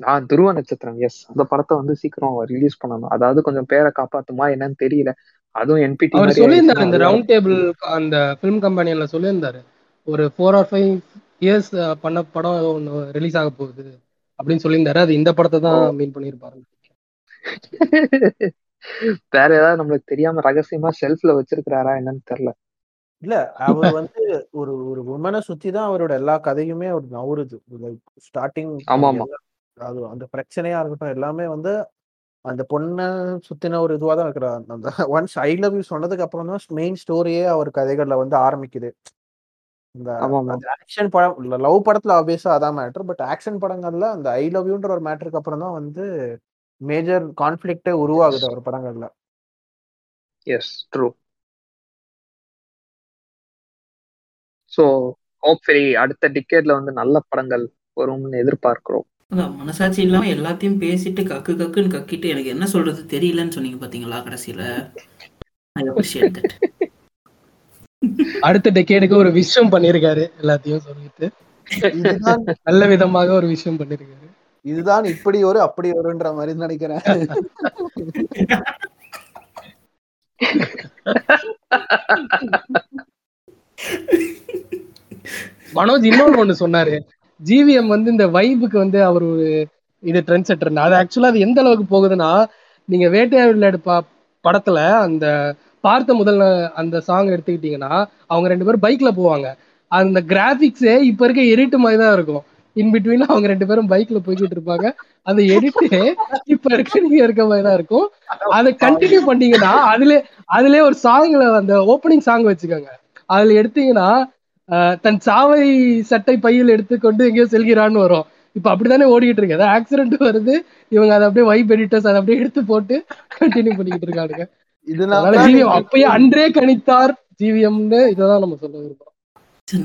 நான் துருவ நட்சத்திரம். எஸ் அந்த படத்தை வந்து சீக்கிரம் ரிலீஸ் பண்ணணும். அதாவது கொஞ்சம் பேரை காப்பாத்துமா என்னன்னு தெரியல. அதுவும் என்பிடி அவர் சொல்லியிருந்தாரு இந்த ரவுண்ட் டேபிள் அந்த ஃபிலிம் கம்பெனியில சொல்லியிருந்தாரு. ஒரு ஃபோர் ஆர் ஃபைவ் இயர்ஸ் பண்ண படம் ஏதோ ஒன்று ரிலீஸ் ஆக போகுது அப்படின்னு சொல்லியிருந்தாரு. அது இந்த படத்தை தான் மீன் பண்ணியிருப்பாரு வேற ஏதாவது நம்மளுக்கு தெரியாம ரகசியமா ஷெல்ஃப்ல வச்சிருக்கிறாரா என்னன்னு தெரியல. இல்ல அவர் வந்து ஒரு ஒரு உமனை சுத்தி தான் அவரோட எல்லா கதையுமே அவர் நவுறுது ஸ்டார்டிங் ஆமா ஆமா அது அந்த பிரச்சனையா இருக்கட்டும் எல்லாமே வந்து அந்த பொண்ணை சுத்தின ஒரு இதுவா தான் இருக்கிற அந்த ஒன்ஸ் ஐ லவ் யூ சொன்னதுக்கு அப்புறம் தான் மெயின் ஸ்டோரியே அவர் கதைகள்ல வந்து ஆரம்பிக்குது. இந்த ஆக்ஷன் படம் லவ் படத்துல ஆப்வியஸா அதான் மேட்டர் பட் ஆக்ஷன் படங்கள்ல அந்த ஐ லவ் யூன்ற ஒரு மேட்டருக்கு அப்புறம் தான் வந்து மேஜர் கான்ஃபிளிக்டே உருவாகுது அவர் படங்கள்ல. எஸ் ட்ரூ ஸோ ஹோப்ஃபுல்லி அடுத்த டிக்கெட்ல வந்து நல்ல படங்கள் வரும்னு எதிர்பார்க்கிறோம். அதான் மனசாட்சி இல்லாம எல்லாத்தையும் பேசிட்டு கக்கு கக்குன்னு கக்கிட்டு எனக்கு என்ன சொல்றது தெரியலன்னு சொன்னீங்க பாத்தீங்களா கடைசியில? அடுத்த டெக்கேடுக்கு ஒரு விஷயம் பண்ணிருக்காரு எல்லாத்தையும் சொல்லிட்டு. இதுதான் நல்ல விதமாக ஒரு விஷயம் பண்ணிருக்காரு. இதுதான் இப்படி ஒரு அப்படி வருன்ற மாதிரி நினைக்கிறேன். மனோஜ் இன்னொன்னு ஒண்ணு சொன்னாரு. ஜிவிஎம் வந்து இந்த வைபுக்கு வந்து அவர் ஒரு இது ட்ரெண்ட் செட்டர் அது ஆக்சுவலா அது எந்த அளவுக்கு போகுதுன்னா நீங்க வேட்டையாடு விளையாடு படத்துல அந்த பார்த்த முதல் அந்த சாங் எடுத்துக்கிட்டீங்கன்னா அவங்க ரெண்டு பேரும் பைக்ல போவாங்க. அந்த கிராபிக்ஸே இப்ப இருக்க எரிட்டு மாதிரி தான் இருக்கும். இன் பிட்வீன் அவங்க ரெண்டு பேரும் பைக்ல போய்கிட்டு இருப்பாங்க. அந்த எடிட்டே இப்ப இருக்க நீங்க இருக்க மாதிரி தான் இருக்கும். அதை கண்டினியூ பண்ணீங்கன்னா அதுல அதுல ஒரு சாங்ல அந்த ஓப்பனிங் சாங் வச்சுக்கோங்க. அதுல எடுத்தீங்கன்னா தன் சாவை சட்டை பையில் எடுத்துக்கொண்டு எங்கேயோ செல்கிறான்னு வரும். இப்ப அப்படித்தானே ஓடிக்கிட்டு இருக்கு. அதாவது ஆக்சிடென்ட் வருது இவங்க அதை அப்படியே வைப் எடிட்டர்ஸ் அதை அப்படியே எடுத்து போட்டு கண்டினியூ பண்ணிக்கிட்டு இருக்கானுங்க. இதனால தான் ஜிவிஎம் அப்பயே அன்றே கணித்தார் ஜிவிஎம்னு இதான் நம்ம சொல்ல விரும்புறோம்.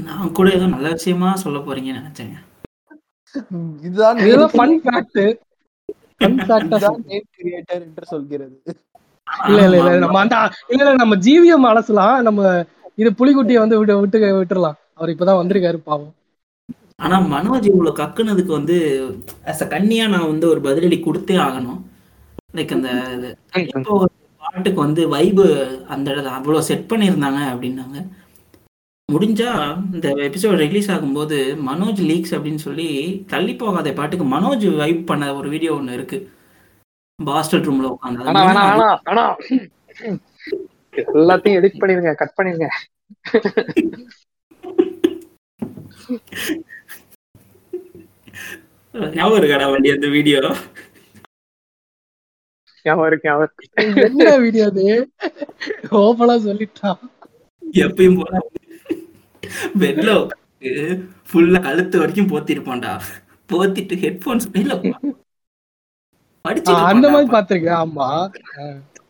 நான் கூட ஏதோ நல்ல விஷயமா சொல்ல போறீங்கன்னு நினைச்சேங்க. இதுதான் இதுதான் ஃபன் ஃபேக்ட் ஃபன் ஃபேக்டா இதுதான் main creator என்று சொல்கிறது. இல்ல இல்ல இல்ல நம்ம அந்த இல்ல இல்ல நம்ம ஜிவிஎம் அலசலாம் நம்ம இது புலிக்குட்டியை வந்து விட்டு விட்டு விட்டுறலாம். அவர் இப்பதான் வந்திருக்காரு பாவம். ஆனா மனோஜ் இவ்வளவு கக்குனதுக்கு வந்து as a கன்னியா நான் வந்து ஒரு பதிலடி கொடுத்தே ஆகணும். லைக் அந்த இப்போ பாட்டுக்கு வந்து வைபு அந்த இடத்துல அவ்வளோ செட் பண்ணியிருந்தாங்க அப்படின்னாங்க. முடிஞ்சா இந்த எபிசோட் ரிலீஸ் ஆகும்போது மனோஜ் லீக்ஸ் அப்படின்னு சொல்லி தள்ளி போகாத பாட்டுக்கு மனோஜ் வைப் பண்ண ஒரு வீடியோ ஒன்று இருக்கு. பாஸ்டல் ரூம்ல உட்காந்து வேணாம் வேணாம் வேணாம் வேணாம் எல்லாத்தையும் எடிட் பண்ணிருங்க கட் பண்ணிருங்க ஞாபகம் இருக்காடா வண்டி அந்த வீடியோ ஞாபகம் இருக்கு ஞாபகம் இருக்கு. என்ன வீடியோ அது? ஓப்பனா சொல்லிட்டான் எப்பயும் போல. பெட்ல ஃபுல்லா கழுத்து வரைக்கும் போத்திருப்பான்டா போத்திட்டு ஹெட்போன்ஸ் இல்ல அந்த. மாதிரி பாத்திருக்கேன் ஆமா.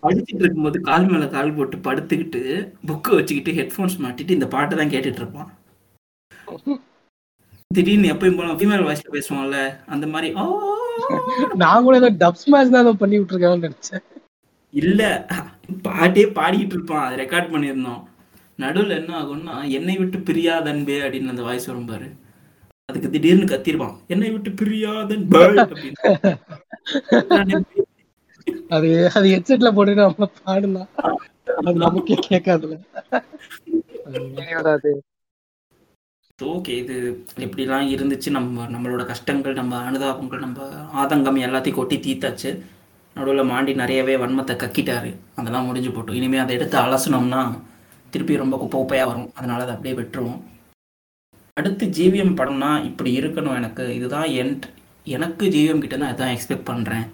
படிச்சுட்டு இருக்கும்போது கால் மேல கால் போட்டு படுத்துக்கிட்டு புக்கு வச்சுக்கிட்டு ஹெட்ஃபோன்ஸ் மாட்டிட்டு இந்த பாட்டை தான் கேட்டுட்டு இருப்பான் திடீர்னு எப்பயும் போல ஃபீமேல் வாய்ஸ்ல பேசுவான்ல அந்த மாதிரி நான் கூட ஏதோ டப்ஸ் மேட்ச் தான் பண்ணி விட்டுருக்கான்னு நினைச்சேன் இல்ல பாட்டே பாடிக்கிட்டு இருப்பான் அதை ரெக்கார்ட் பண்ணியிருந்தோம் நடுவுல என்ன ஆகும்னா என்னை விட்டு பிரியாதன்பே அப்படின்னு அந்த வாய்ஸ் வரும் பாரு அதுக்கு திடீர்னு கத்திருப்பான் என்னை விட்டு பிரியாதன் அப்படின்னு அது அது ஹெட்செட்ல போட்டுட்டு நம்ம பாடலாம் அது நமக்கே கேட்காதுல. அது ஓகே இது எப்படிலாம் இருந்துச்சு. நம்ம நம்மளோட கஷ்டங்கள் நம்ம அனுதாபங்கள் நம்ம ஆதங்கம் எல்லாத்தையும் கொட்டி தீத்தாச்சு நடுவில் மாண்டி நிறையவே வன்மத்தை கக்கிட்டாரு. அதெல்லாம் முடிஞ்சு போட்டோம் இனிமேல் அதை எடுத்து அலசனோம்னா திருப்பி ரொம்ப குப்பை குப்பையாக வரும். அதனால அதை அப்படியே விட்டுருவோம். அடுத்து ஜிவிஎம் படம்னா இப்படி இருக்கணும் எனக்கு. இதுதான் என் எனக்கு ஜிவிஎம் கிட்ட தான் இதான் எக்ஸ்பெக்ட் பண்ணுறேன்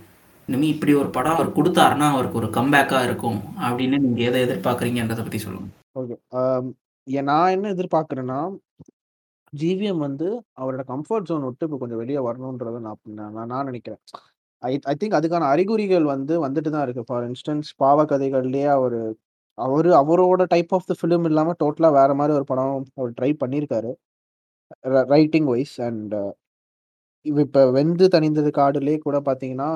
இனிமேல் இப்படி ஒரு படம் அவர் கொடுத்தாருன்னா அவருக்கு ஒரு கம்பேக்காக இருக்கும். அப்படின்னு நீங்கள் எதை எதிர்பார்க்குறீங்கன்றதை பற்றி சொல்லுங்கள் ஓகே. நான் என்ன எதிர்பார்க்குறேன்னா ஜிவிஎம் வந்து அவரோட கம்ஃபர்ட் ஜோன் விட்டு இப்போ கொஞ்சம் வெளியே வரணுன்றதை நான் நான் நான் நினைக்கிறேன். ஐ ஐ திங்க் அதுக்கான அறிகுறிகள் வந்து வந்துட்டு தான் இருக்குது ஃபார் இன்ஸ்டன்ஸ் பாவ கதைகள்லேயே அவர் அவர் அவரோட டைப் ஆஃப் த ஃபிலிம் இல்லாமல் டோட்டலாக வேறு மாதிரி ஒரு படம் அவர் ட்ரை பண்ணியிருக்காரு. ரைட்டிங் வைஸ் அண்ட் இப்போ வெந்து தணிந்தது காடுலேயே கூட பார்த்தீங்கன்னா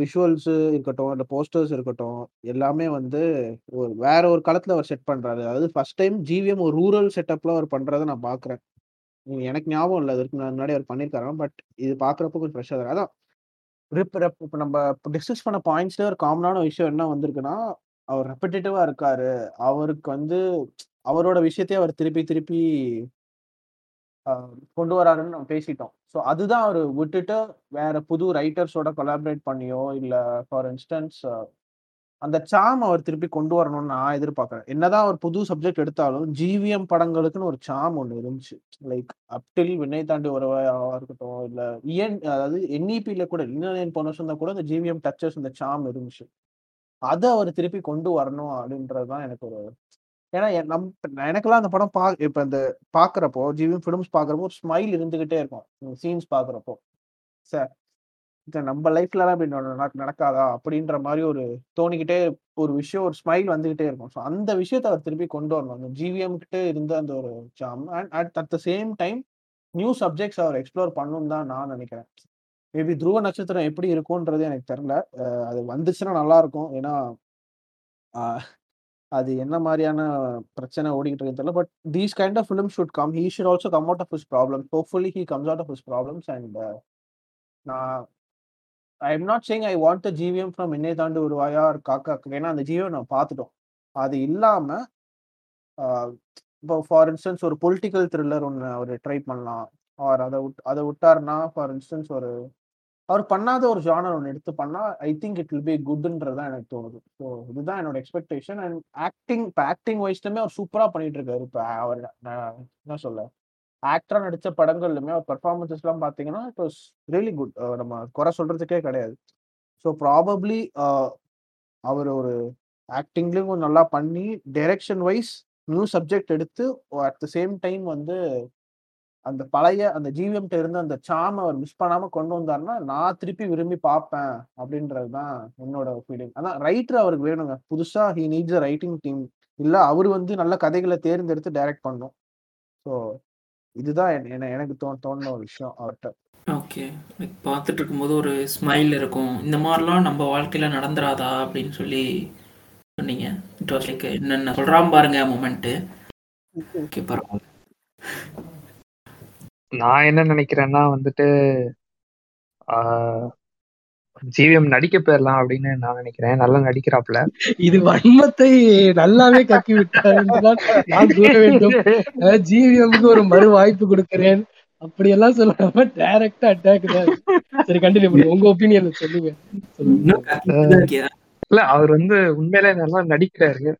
விஷுவல்ஸு இருக்கட்டும் இல்லை போஸ்டர்ஸ் இருக்கட்டும் எல்லாமே வந்து ஒரு வேற ஒரு களத்தில் அவர் செட் பண்ணுறாரு அதாவது ஃபர்ஸ்ட் டைம் ஜிவிஎம் ஒரு ரூரல் செட்டப்பில் அவர் பண்ணுறதை நான் பார்க்குறேன் எனக்கு ஞாபகம் இல்லை அதுக்கு முன்னாடி அவர் பண்ணியிருக்காரு பட் இது பார்க்குறப்போ கொஞ்சம் ஃப்ரெஷ்ஷாக இருக்கு. அதான் ரிப் ரெப் இப்போ நம்ம டிஸ்கஸ் பண்ண பாயிண்ட்ஸ்லேயே ஒரு காமனான விஷயம் என்ன வந்திருக்குன்னா அவர் ரெப்படேட்டிவாக இருக்காரு. அவருக்கு வந்து அவரோட விஷயத்தையே அவர் திருப்பி திருப்பி கொண்டு வராருன்னு நம்ம பேசிட்டோம். ஸோ அதுதான் அவர் விட்டுட்டு வேற புது ரைட்டர்ஸோட கொலாபரேட் பண்ணியோ இல்லை ஃபார் இன்ஸ்டன்ஸ் அந்த சாம் அவர் திருப்பி கொண்டு வரணும்னு நான் எதிர்பார்க்குறேன். என்னதான் அவர் புது சப்ஜெக்ட் எடுத்தாலும் ஜிவிஎம் படங்களுக்குன்னு ஒரு சாம் ஒன்று இருந்துச்சு. லைக் அப்டில் விண்ணை தாண்டி உறவாக இருக்கட்டும் இல்லை இஎன் அதாவது என்இபியில கூட இன்னும் போன வருஷம் கூட இந்த ஜிவிஎம் டச்சஸ் இந்த சாம் இருந்துச்சு. அதை அவர் திருப்பி கொண்டு வரணும் அப்படின்றது தான் எனக்கு ஒரு ஏன்னா நம் எனக்கெல்லாம் அந்த படம் பா இப்போ இந்த பார்க்குறப்போ ஜிவிஎம் ஃபிலிம்ஸ் பார்க்குறப்போ ஸ்மைல் இருந்துகிட்டே இருக்கும். சீன்ஸ் பார்க்குறப்போ சார் நம்ம லைஃப்லலாம் அப்படி இப்படி நடக்க- நடக்காதா? அப்படின்ற மாதிரி ஒரு தோணிக்கிட்டே ஒரு விஷயம் ஒரு ஸ்மைல் வந்துகிட்டே இருக்கும். ஸோ அந்த விஷயத்தை அவர் திருப்பி கொண்டு வரணும். அந்த ஜிவிஎம் கிட்ட இருந்த அந்த ஒரு jam and at at the same time new subjects our explore பண்ணணும் தான் நான் நினைக்கிறேன். மேபி துருவ நட்சத்திரம் எப்படி இருக்கும்ன்றது எனக்கு தெரில அது வந்துச்சுன்னா நல்லா இருக்கும். ஏன்னா அது என்ன மாதிரியான பிரச்சனை ஓடிக்கிட்டு இருக்கு தெரியல but these kind of film should come he should also come out of his problem hopefully he comes out of his problems and நான் I am not saying I want the GVM from என்னை தாண்டி ஒரு காக்கா ஏன்னா அந்த GVM நம்ம பார்த்துட்டோம். அது இல்லாமல் இப்போ ஃபார் இன்ஸ்டன்ஸ் ஒரு பொலிட்டிக்கல் த்ரில்லர் ஒன்று அவர் ட்ரை பண்ணலாம். ஆர் அதை விட் அதை விட்டாருன்னா ஃபார் இன்ஸ்டன்ஸ் ஒரு அவர் பண்ணாத ஒரு ஜானர் ஒன்று எடுத்து பண்ணா I think it will be குட்ன்றது தான் எனக்கு தோணுது. ஸோ இதுதான் என்னோட எக்ஸ்பெக்டேஷன் அண்ட் ஆக்டிங் இப்போ ஆக்டிங் வைஸ்லுமே அவர் சூப்பராக பண்ணிட்டு இருக்காரு இப்போ அவர் நான் என்ன சொல்ல ஆக்டரா நடித்த படங்கள்லுமே அவர் பெர்ஃபார்மன்ஸஸ்லாம் பார்த்தீங்கன்னா இட் வாஸ் ரியலி குட் நம்ம குறை சொல்றதுக்கே கிடையாது. ஸோ ப்ராபப்ளி அவர் ஒரு ஆக்டிங்லேயும் கொஞ்சம் நல்லா பண்ணி டைரக்ஷன் வைஸ் நியூ சப்ஜெக்ட் எடுத்து அட் த சேம் டைம் வந்து அந்த பழைய அந்த ஜிவிஎம்கிட்ட இருந்த அந்த சாம் அவர் மிஸ் பண்ணாம கொண்டு வந்தாருன்னா நான் திருப்பி விரும்பி பார்ப்பேன் அப்படின்றது தான் என்னோட ஃபீலிங் அதான் ரைட்டர் அவருக்கு வேணுங்க. புதுசா he needs a writing team இல்ல அவர் வந்து நல்ல கதைகளை தேர்ந்தெடுத்து டைரக்ட் பண்ணும். ஸோ இதுதான் என்- என்ன- எனக்கு தோ தோணுன ஒரு விஷயம் அவர்கிட்ட ஓகே பார்த்துட்டு இருக்கும்போது ஒரு ஸ்மைல் இருக்கும். இந்த மாதிரிலாம் நம்ம வாழ்க்கையில் நடந்துராதா அப்படின்னு சொல்லி சொன்னீங்க. இட் வாஸ் லைக் என்னென்ன சொல்கிறான் பாருங்க மூமெண்ட்டு ஓகே. பரவாயில்ல. நான் என்ன நினைக்கிறேன்னா வந்துட்டு ஜிவிஎம் நடிக்க போயிடலாம் அப்படின்னு நான் நினைக்கிறேன். நல்லா நடிக்கிறாப்ல இது வன்மத்தை நல்லாவே கக்கி விட்டார் ஜிவிஎம்க்கு ஒரு மறு வாய்ப்பு கொடுக்கிறேன். அப்படியெல்லாம் சொல்லாம டைரக்டா அட்டாக் தான். சரி கண்டினியூ பண்ணுங்க உங்க ஒப்பீனியன் சொல்லுங்க? இல்ல அவர் வந்து உண்மையிலே நல்லா நடிக்கிறாரு.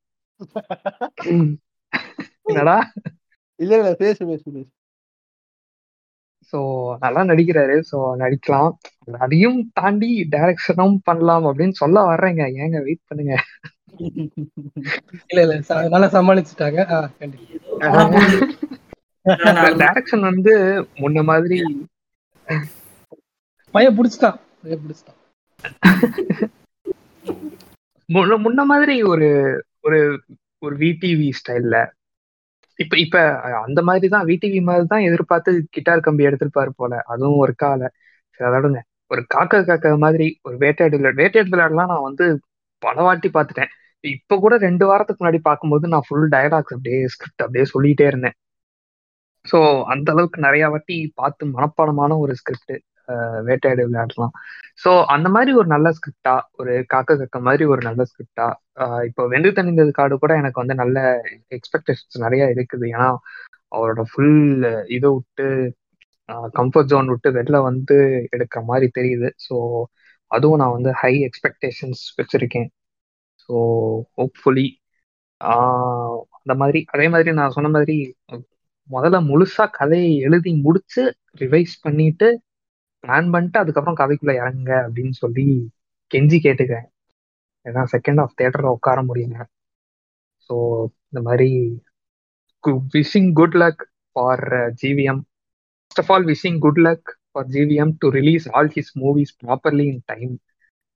என்னடா? இல்ல இல்ல பேசு பேசு பேசு. சோ நல்லா நடிக்கிறாரு. சோ நடிக்கலாம். அதையும் தாண்டி டைரக்ஷனும் பண்ணலாம் அப்படின்னு சொல்ல வர்றேங்க. ஏங்க வெயிட் பண்ணுங்க. இல்ல இல்ல நல்லா சமாளிச்சுட்டாங்க. டைரக்ஷன் வந்து முன்ன மாதிரி பையன் புடிச்சிட்டான். பையன் புடிச்சிட்டான். முன்ன முன்ன மாதிரி ஒரு ஒரு ஒரு விடிவி ஸ்டைல்ல இப்ப இப்ப அந்த மாதிரி தான் விடிவி மாதிரி தான் எதிர்பார்த்து கிட்டார் கம்பி எடுத்திருப்பாரு போல. அதுவும் ஒரு கால. சரி அதோடங்க ஒரு காக்கா காக்கா மாதிரி ஒரு வேட்டையாடு விளையாடு வேட்டையாடு விளையாடலாம் நான் வந்து பல வாட்டி பார்த்துட்டேன். இப்ப கூட ரெண்டு வாரத்துக்கு முன்னாடி பார்க்கும்போது நான் ஃபுல் டயலாக்ஸ் அப்படியே ஸ்கிரிப்ட் அப்படியே சொல்லிட்டே இருந்தேன். ஸோ அந்த அளவுக்கு நிறைய வாட்டி பார்த்து மனப்பாடமான ஒரு ஸ்கிரிப்ட் வேட்டையாடு விளையாடலாம். ஸோ அந்த மாதிரி ஒரு நல்ல ஸ்கிரிப்டா ஒரு காக்க கக்க மாதிரி ஒரு நல்ல ஸ்கிரிப்டா இப்போ வெந்து தணிந்தது காடு கூட எனக்கு வந்து நல்ல எக்ஸ்பெக்டேஷன்ஸ் நிறைய இருக்குது. ஏன்னா அவரோட ஃபுல் இதை விட்டு கம்ஃபர்ட் ஜோன் விட்டு வெளில வந்து எடுக்கிற மாதிரி தெரியுது. ஸோ அதுவும் நான் வந்து ஹை எக்ஸ்பெக்டேஷன்ஸ் வச்சிருக்கேன். ஸோ ஹோப்ஃபுல்லி அந்த மாதிரி அதே மாதிரி நான் சொன்ன மாதிரி முதல்ல முழுசா கதையை எழுதி முடிச்சு ரிவைஸ் பண்ணிட்டு பிளான் பண்ணிட்டு அதுக்கப்புறம் கதைக்குள்ள இறங்குங்க அப்படின்னு சொல்லி கெஞ்சி கேட்டுக்கிறேன். ஏன்னா செகண்ட் ஆஃப் தியேட்டர்ல உட்கார முடியல. ஸோ இந்த மாதிரி wishing good luck for GVM first of all wishing good luck for GVM to release all his movies properly in time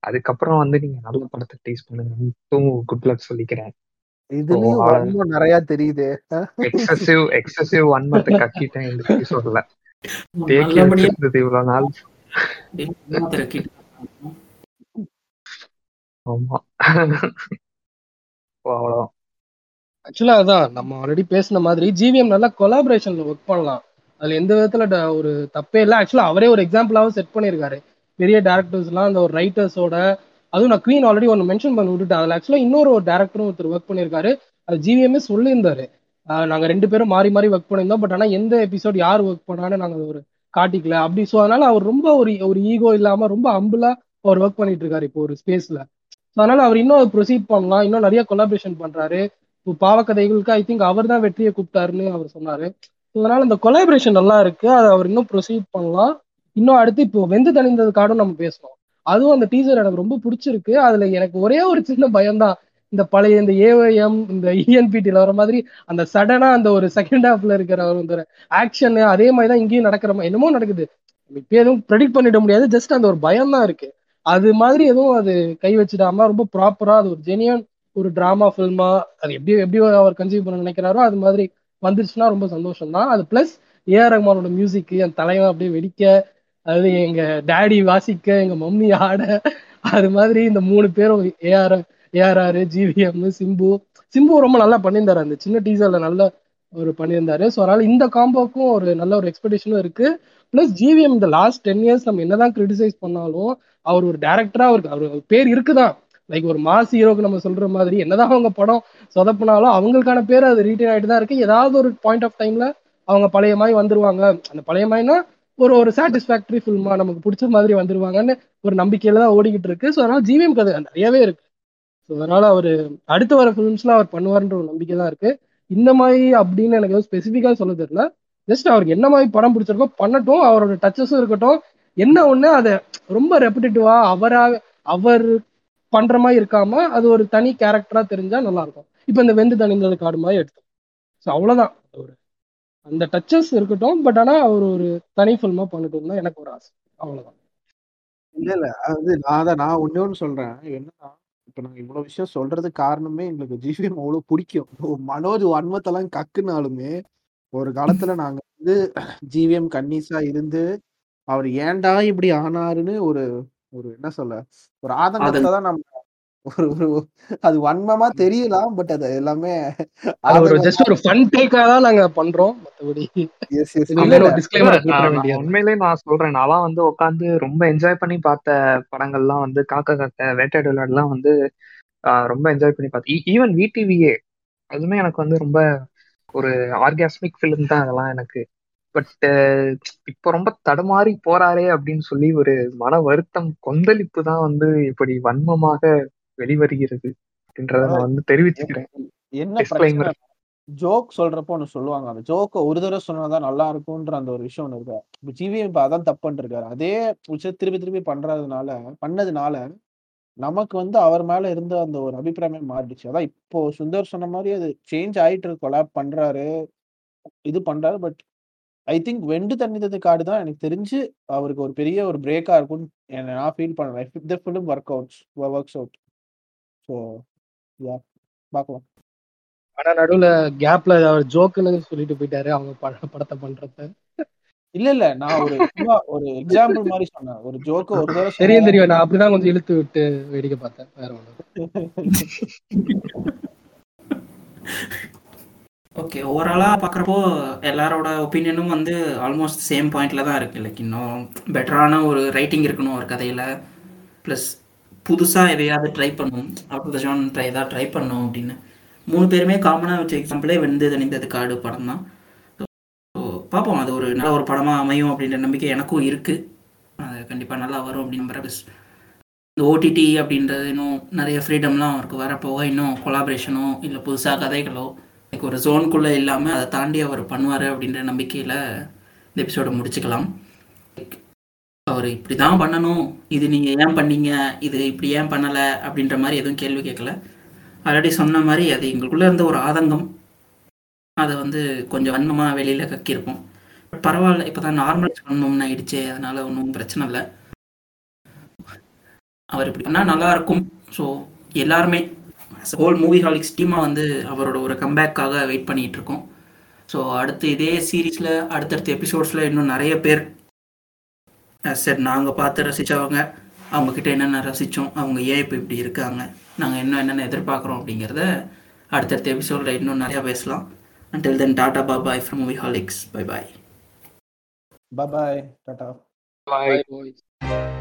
அதுக்கப்புறம் வந்து நீங்க நல்ல படத்தை டீஸ் பண்ணுங்க. குட் லக் சொல்லிக்கிறேன். இதுலயும் நிறைய தெரியுது. எக்ஸசிவ் எக்ஸசிவ் வன்மத்தை கக்கிட்டேன் இந்த எபிசோட்ல இவ்வளவு நாள் ஏமாத்துற kid. ஆமா. ஓ, அவ்வளவுதான் ஆக்சுவலா அதான் நம்ம ஆல்ரெடி பேசின மாதிரி ஜிவிஎம் நல்லா கொலாபரேஷன்ல ஒர்க் பண்ணலாம். அதுல எந்த விதத்துல ஒரு தப்பே இல்லை. ஆக்சுவலா அவரே ஒரு எக்ஸாம்பிளாவும் செட் பண்ணியிருக்காரு. பெரிய டேரக்டர்ஸ்லாம் அந்த ஒரு ரைட்டர்ஸோட அதுவும் நான் குவீன் ஆல்ரெடி ஒன்று மென்ஷன் பண்ணி விட்டுட்டேன். அதில் ஆக்சுவலாக இன்னொரு ஒரு டேரக்டரும் ஒருத்தர் ஒர்க் பண்ணியிருக்காரு. அது ஜிவிஎம்ஏ சொல்லியிருந்தாரு. நாங்க ரெண்டு பேரும் மாறி மாறி ஒர்க் பண்ணியிருந்தோம். பட் ஆனா எந்த எபிசோட் யார் ஒர்க் பண்ணான்னு நாங்க ஒரு காட்டிக்கல. அப்படி ஸோ அதனால அவர் ரொம்ப ஒரு ஒரு ஈகோ இல்லாம ரொம்ப அம்புலா அவர் ஒர்க் பண்ணிட்டு இருக்காரு இப்போ ஒரு ஸ்பேஸ்ல ஸோ அதனால அவர் இன்னும் ப்ரொசீட் பண்ணலாம். இன்னும் நிறைய கொலாபரேஷன் பண்றாரு. இப்போ பாவக்கதைகளுக்கு ஐ திங்க் அவர் தான் வெற்றியை கூப்பிட்டாருன்னு அவர் சொன்னாரு. அதனால இந்த கொலாபரேஷன் நல்லா இருக்கு. அதை அவர் இன்னும் ப்ரொசீட் பண்ணலாம். இன்னும் அடுத்து இப்போ வெந்து தணிந்தது காடும் நம்ம பேசணும். அதுவும் அந்த டீசர் எனக்கு ரொம்ப பிடிச்சிருக்கு. அதுல எனக்கு ஒரே ஒரு சின்ன பயம்தான். இந்த பழைய இந்த ஏஓஎம் இந்த இஎன்பிடியில் வர மாதிரி அந்த சடனா அந்த ஒரு செகண்ட் ஹாஃப்ல இருக்கிற ஒரு ஆக்ஷன் அதே மாதிரி தான் இங்கேயும் நடக்கிற மாதிரி என்னமோ நடக்குது. இப்போ எதுவும் ப்ரெடிக்ட் பண்ணிட முடியாது. ஜஸ்ட் அந்த ஒரு பயம் தான் இருக்கு. அது மாதிரி எதுவும் அது கை வச்சிடாம ரொம்ப ப்ராப்பரா அது ஒரு ஜெனியன் ஒரு டிராமா ஃபில்மா அது எப்படி எப்படி அவர் கன்சீவ் பண்ண நினைக்கிறாரோ அது மாதிரி வந்துருச்சுன்னா ரொம்ப சந்தோஷம் தான் அது பிளஸ் ஏஆர் ரஹ்மானோட மியூசிக் என் தலைவன் அப்படியே வெடிக்க அது எங்க டேடி வாசிக்க எங்க மம்மி ஆட அது மாதிரி இந்த மூணு பேரும் AR ARR GVM Simbu Simbu ரொம்ப நல்லா பண்ணியிருந்தாரு. அந்த சின்ன டீசர்ல நல்ல ஒரு பண்ணியிருந்தாரு. ஸோ அதனால இந்த காம்போக்கும் ஒரு நல்ல ஒரு எக்ஸ்பெக்டேஷனும் இருக்கு. பிளஸ் ஜிவிஎம் இந்த லாஸ்ட் டென் இயர்ஸ் நம்ம என்னதான் கிரிட்டிசைஸ் பண்ணாலும் அவர் ஒரு டேரக்டரா அவருக்கு அவர் பேர் இருக்குதான். லைக் ஒரு மாஸ் ஹீரோக்கு நம்ம சொல்ற மாதிரி என்னதான் அவங்க படம் சொதப்பினாலும் அவங்களுக்கான பேர் அது ரீட்டைன் ஆகிட்டு தான் இருக்கு. ஏதாவது ஒரு பாயிண்ட் ஆஃப் டைம்ல அவங்க பழைய மாதிரி வந்துருவாங்க. அந்த பழைய மாதிரினா ஒரு ஒரு சாட்டிஸ்ஃபேக்டரி ஃபில்மா நமக்கு பிடிச்ச மாதிரி வந்துருவாங்கன்னு ஒரு நம்பிக்கையில தான் ஓடிக்கிட்டு இருக்கு. ஸோ அதனால ஜிவிஎம் கதை நிறையவே இருக்கு. ஸோ அதனால அவர் அடுத்து வர ஃபிலிம்ஸ்ல அவர் பண்ணுவார்ன்ற ஒரு நம்பிக்கை தான் இருக்கு. இந்த மாதிரி அப்படின்னு எனக்கு எதுவும் ஸ்பெசிஃபிக்காக சொல்ல தெரியல. ஜஸ்ட் அவருக்கு என்ன மாதிரி படம் பிடிச்சிருக்கோ பண்ணட்டும் அவரோட டச்சஸும் இருக்கட்டும். என்ன ஒண்ணு அதை ரொம்ப ரெப்பிட்டேட்டிவா அவரா அவர் பண்ற மாதிரி இருக்காம அது ஒரு தனி கேரக்டரா தெரிஞ்சா நல்லா இருக்கும் இப்போ இந்த வெந்து தணிந்தது காடு மாதிரி எடுத்தோம். ஸோ அவ்வளவுதான். ஒரு அந்த டச்சஸ் இருக்கட்டும் பட் ஆனா அவர் ஒரு தனி ஃபில்மா பண்ணட்டும் தான் எனக்கு ஒரு ஆசை. அவ்வளவுதான். இல்லை இல்லை. அது நான் தான் நான் ஒன்னே ஒன்று சொல்றேன். என்னன்னா இப்ப நாங்க இவ்வளவு விஷயம் சொல்றதுக்கு காரணமே எங்களுக்கு ஜிவிஎம் அவ்வளவு பிடிக்கும். மனோஜ் வன்மத்தெல்லாம் கக்குனாலுமே ஒரு காலத்துல நாங்க வந்து ஜிவிஎம் கன்னிஸா இருந்து அவர் ஏன்டா இப்படி ஆனாருன்னு ஒரு ஒரு என்ன சொல்ல ஒரு ஆதங்கத்தை தான் நம்ம ஒரு ஒரு அது வன்மமா தெரியலாம் பட் அது எல்லாமே ஒரு ஜஸ்ட் ஒரு ஃபன் டேக்காக தான் நாங்க பண்றோம் மத்தபடி எஸ் எஸ் நான் நான் உண்மையிலேயே நான் சொல்றேன். நான்லாம் வந்து உட்காந்து ரொம்ப என்ஜாய் பண்ணி பார்த்த படங்கள்லாம் வந்து காக்க காக்க வேட்டையாடு விளையாடுலாம் வந்து ரொம்ப என்ஜாய் பண்ணி பார்த்தேன் ஈவன் விடிவிஏ அதுவுமே எனக்கு வந்து ரொம்ப ஒரு ஆர்காஸ்மிக் ஃபிலிம் தான் அதெல்லாம் எனக்கு. பட் இப்போ ரொம்ப தடுமாறி போறாரே அப்படின்னு சொல்லி ஒரு மன வருத்தம் கொந்தளிப்பு தான் வந்து இப்படி வன்மமாக வெளிவருகிறது அப்படின்றத நான் வந்து தெரிவிச்சுக்கிறேன் என்ன ஜோக் சொல்றப்போ ஒண்ணு சொல்லுவாங்க. அந்த ஜோக்கை ஒரு தடவை சொன்னாதான் நல்லா இருக்கும்ன்ற அந்த ஒரு விஷயம் ஒண்ணு இருக்கு. இப்போ ஜிவிஎம் இப்ப அதான் தப்பு பண்ணிட்டு இருக்காரு. அதே விஷயம் திருப்பி திருப்பி பண்றதுனால பண்ணதுனால நமக்கு வந்து அவர் மேல இருந்த அந்த ஒரு அபிப்பிராயமே மாறிடுச்சு. அதான் இப்போ சுந்தர் சொன்ன மாதிரி அது சேஞ்ச் ஆயிட்டு இருக்கு. கொலாப் பண்றாரு இது பண்றாரு பட் ஐ திங்க் வெண்டு தண்ணித்தது காடு தான் எனக்கு தெரிஞ்சு அவருக்கு ஒரு பெரிய ஒரு பிரேக்கா இருக்கும்னு நான் feel film work outs works out so yeah பார்க்கலாம். ஆனா நடுவுல கேப்ல அவர் ஜோக்குன்னு சொல்லிட்டு போயிட்டாரு அவங்க பட- படத்தை பண்றத இல்ல இல்ல நான் ஒரு ஒரு எக்ஸாம்பிள் மாதிரி சொன்னேன். ஒரு ஜோக்க ஒரு தடவை தெரியும் தெரியும். நான் அப்படிதான் கொஞ்சம் இழுத்து விட்டு வேடிக்கை பார்த்தேன். வேற ஒண்ணு ஓகே ஓவராலாக பார்க்குறப்போ எல்லாரோட ஒப்பீனியனும் வந்து ஆல்மோஸ்ட் சேம் பாயிண்டில் தான் இருக்குது லைக் இன்னும் பெட்டரான ஒரு ரைட்டிங் இருக்கணும் ஒரு கதையில். ப்ளஸ் புதுசாக எதையாவது ட்ரை பண்ணும். அவுட் ஆஃப் த ட்ரை எதாவது ட்ரை பண்ணும் அப்படின்னு. மூணு பேருமே காமனாக வச்ச எக்ஸாம்பிளே வெந்து தணிந்தது காடு படம் தான். ஸோ பார்ப்போம். அது ஒரு நல்ல ஒரு படமாக அமையும் அப்படின்ற நம்பிக்கை எனக்கும் இருக்குது அது கண்டிப்பாக நல்லா வரும் அப்படின்னு நம்புறேன். ப்ளஸ் இந்த ஓடிடி அப்படின்றது இன்னும் நிறைய ஃப்ரீடம்லாம் அவருக்கு வரப்போக இன்னும் கொலாபரேஷனோ இல்லை புதுசாக கதைகளோ லைக் ஒரு ஜோனுக்குள்ளே இல்லாமல் அதை தாண்டி அவர் பண்ணுவார் அப்படின்ற நம்பிக்கையில் இந்த எபிசோடை முடிச்சுக்கலாம். அவர் இப்படி தான் பண்ணணும். இது நீங்கள் ஏன் பண்ணீங்க? இது இப்படி ஏன் பண்ணலை? அப்படின்ற மாதிரி எதுவும் கேள்வி கேட்கல. ஆல்ரெடி சொன்ன மாதிரி அது எங்களுக்குள்ளே இருந்த ஒரு ஆதங்கம். அதை வந்து கொஞ்சம் வன்மமாக வெளியில் கக்கியிருப்போம். பட் பரவாயில்ல இப்போ தான் நார்மலைஸ் பண்ணணும்னு ஆயிடுச்சு அதனால் ஒன்றும் பிரச்சனை இல்லை. அவர் இப்படி பண்ணால் நல்லா இருக்கும். ஸோ எல்லாருமே ஹோல் மூவி ஹாலிக்ஸ் டீமாக வந்து அவரோட ஒரு கம்பேக்காக வெயிட் பண்ணிட்டு இருக்கோம். ஸோ அடுத்து இதே சீரீஸில் அடுத்தடுத்த எபிசோட்ஸில் இன்னும் நிறைய பேர் சார் நாங்கள் பார்த்து ரசித்தவங்க அவங்கக்கிட்ட என்னென்ன ரசித்தோம் அவங்க ஏன் இப்போ இப்படி இருக்காங்க நாங்கள் இன்னும் என்னென்ன எதிர்பார்க்குறோம் அப்படிங்கிறத அடுத்தடுத்த எபிசோடில் இன்னும் நிறையா பேசலாம் until then tata bye bye from movie holics bye bye bye tata Bye. Bye, boys.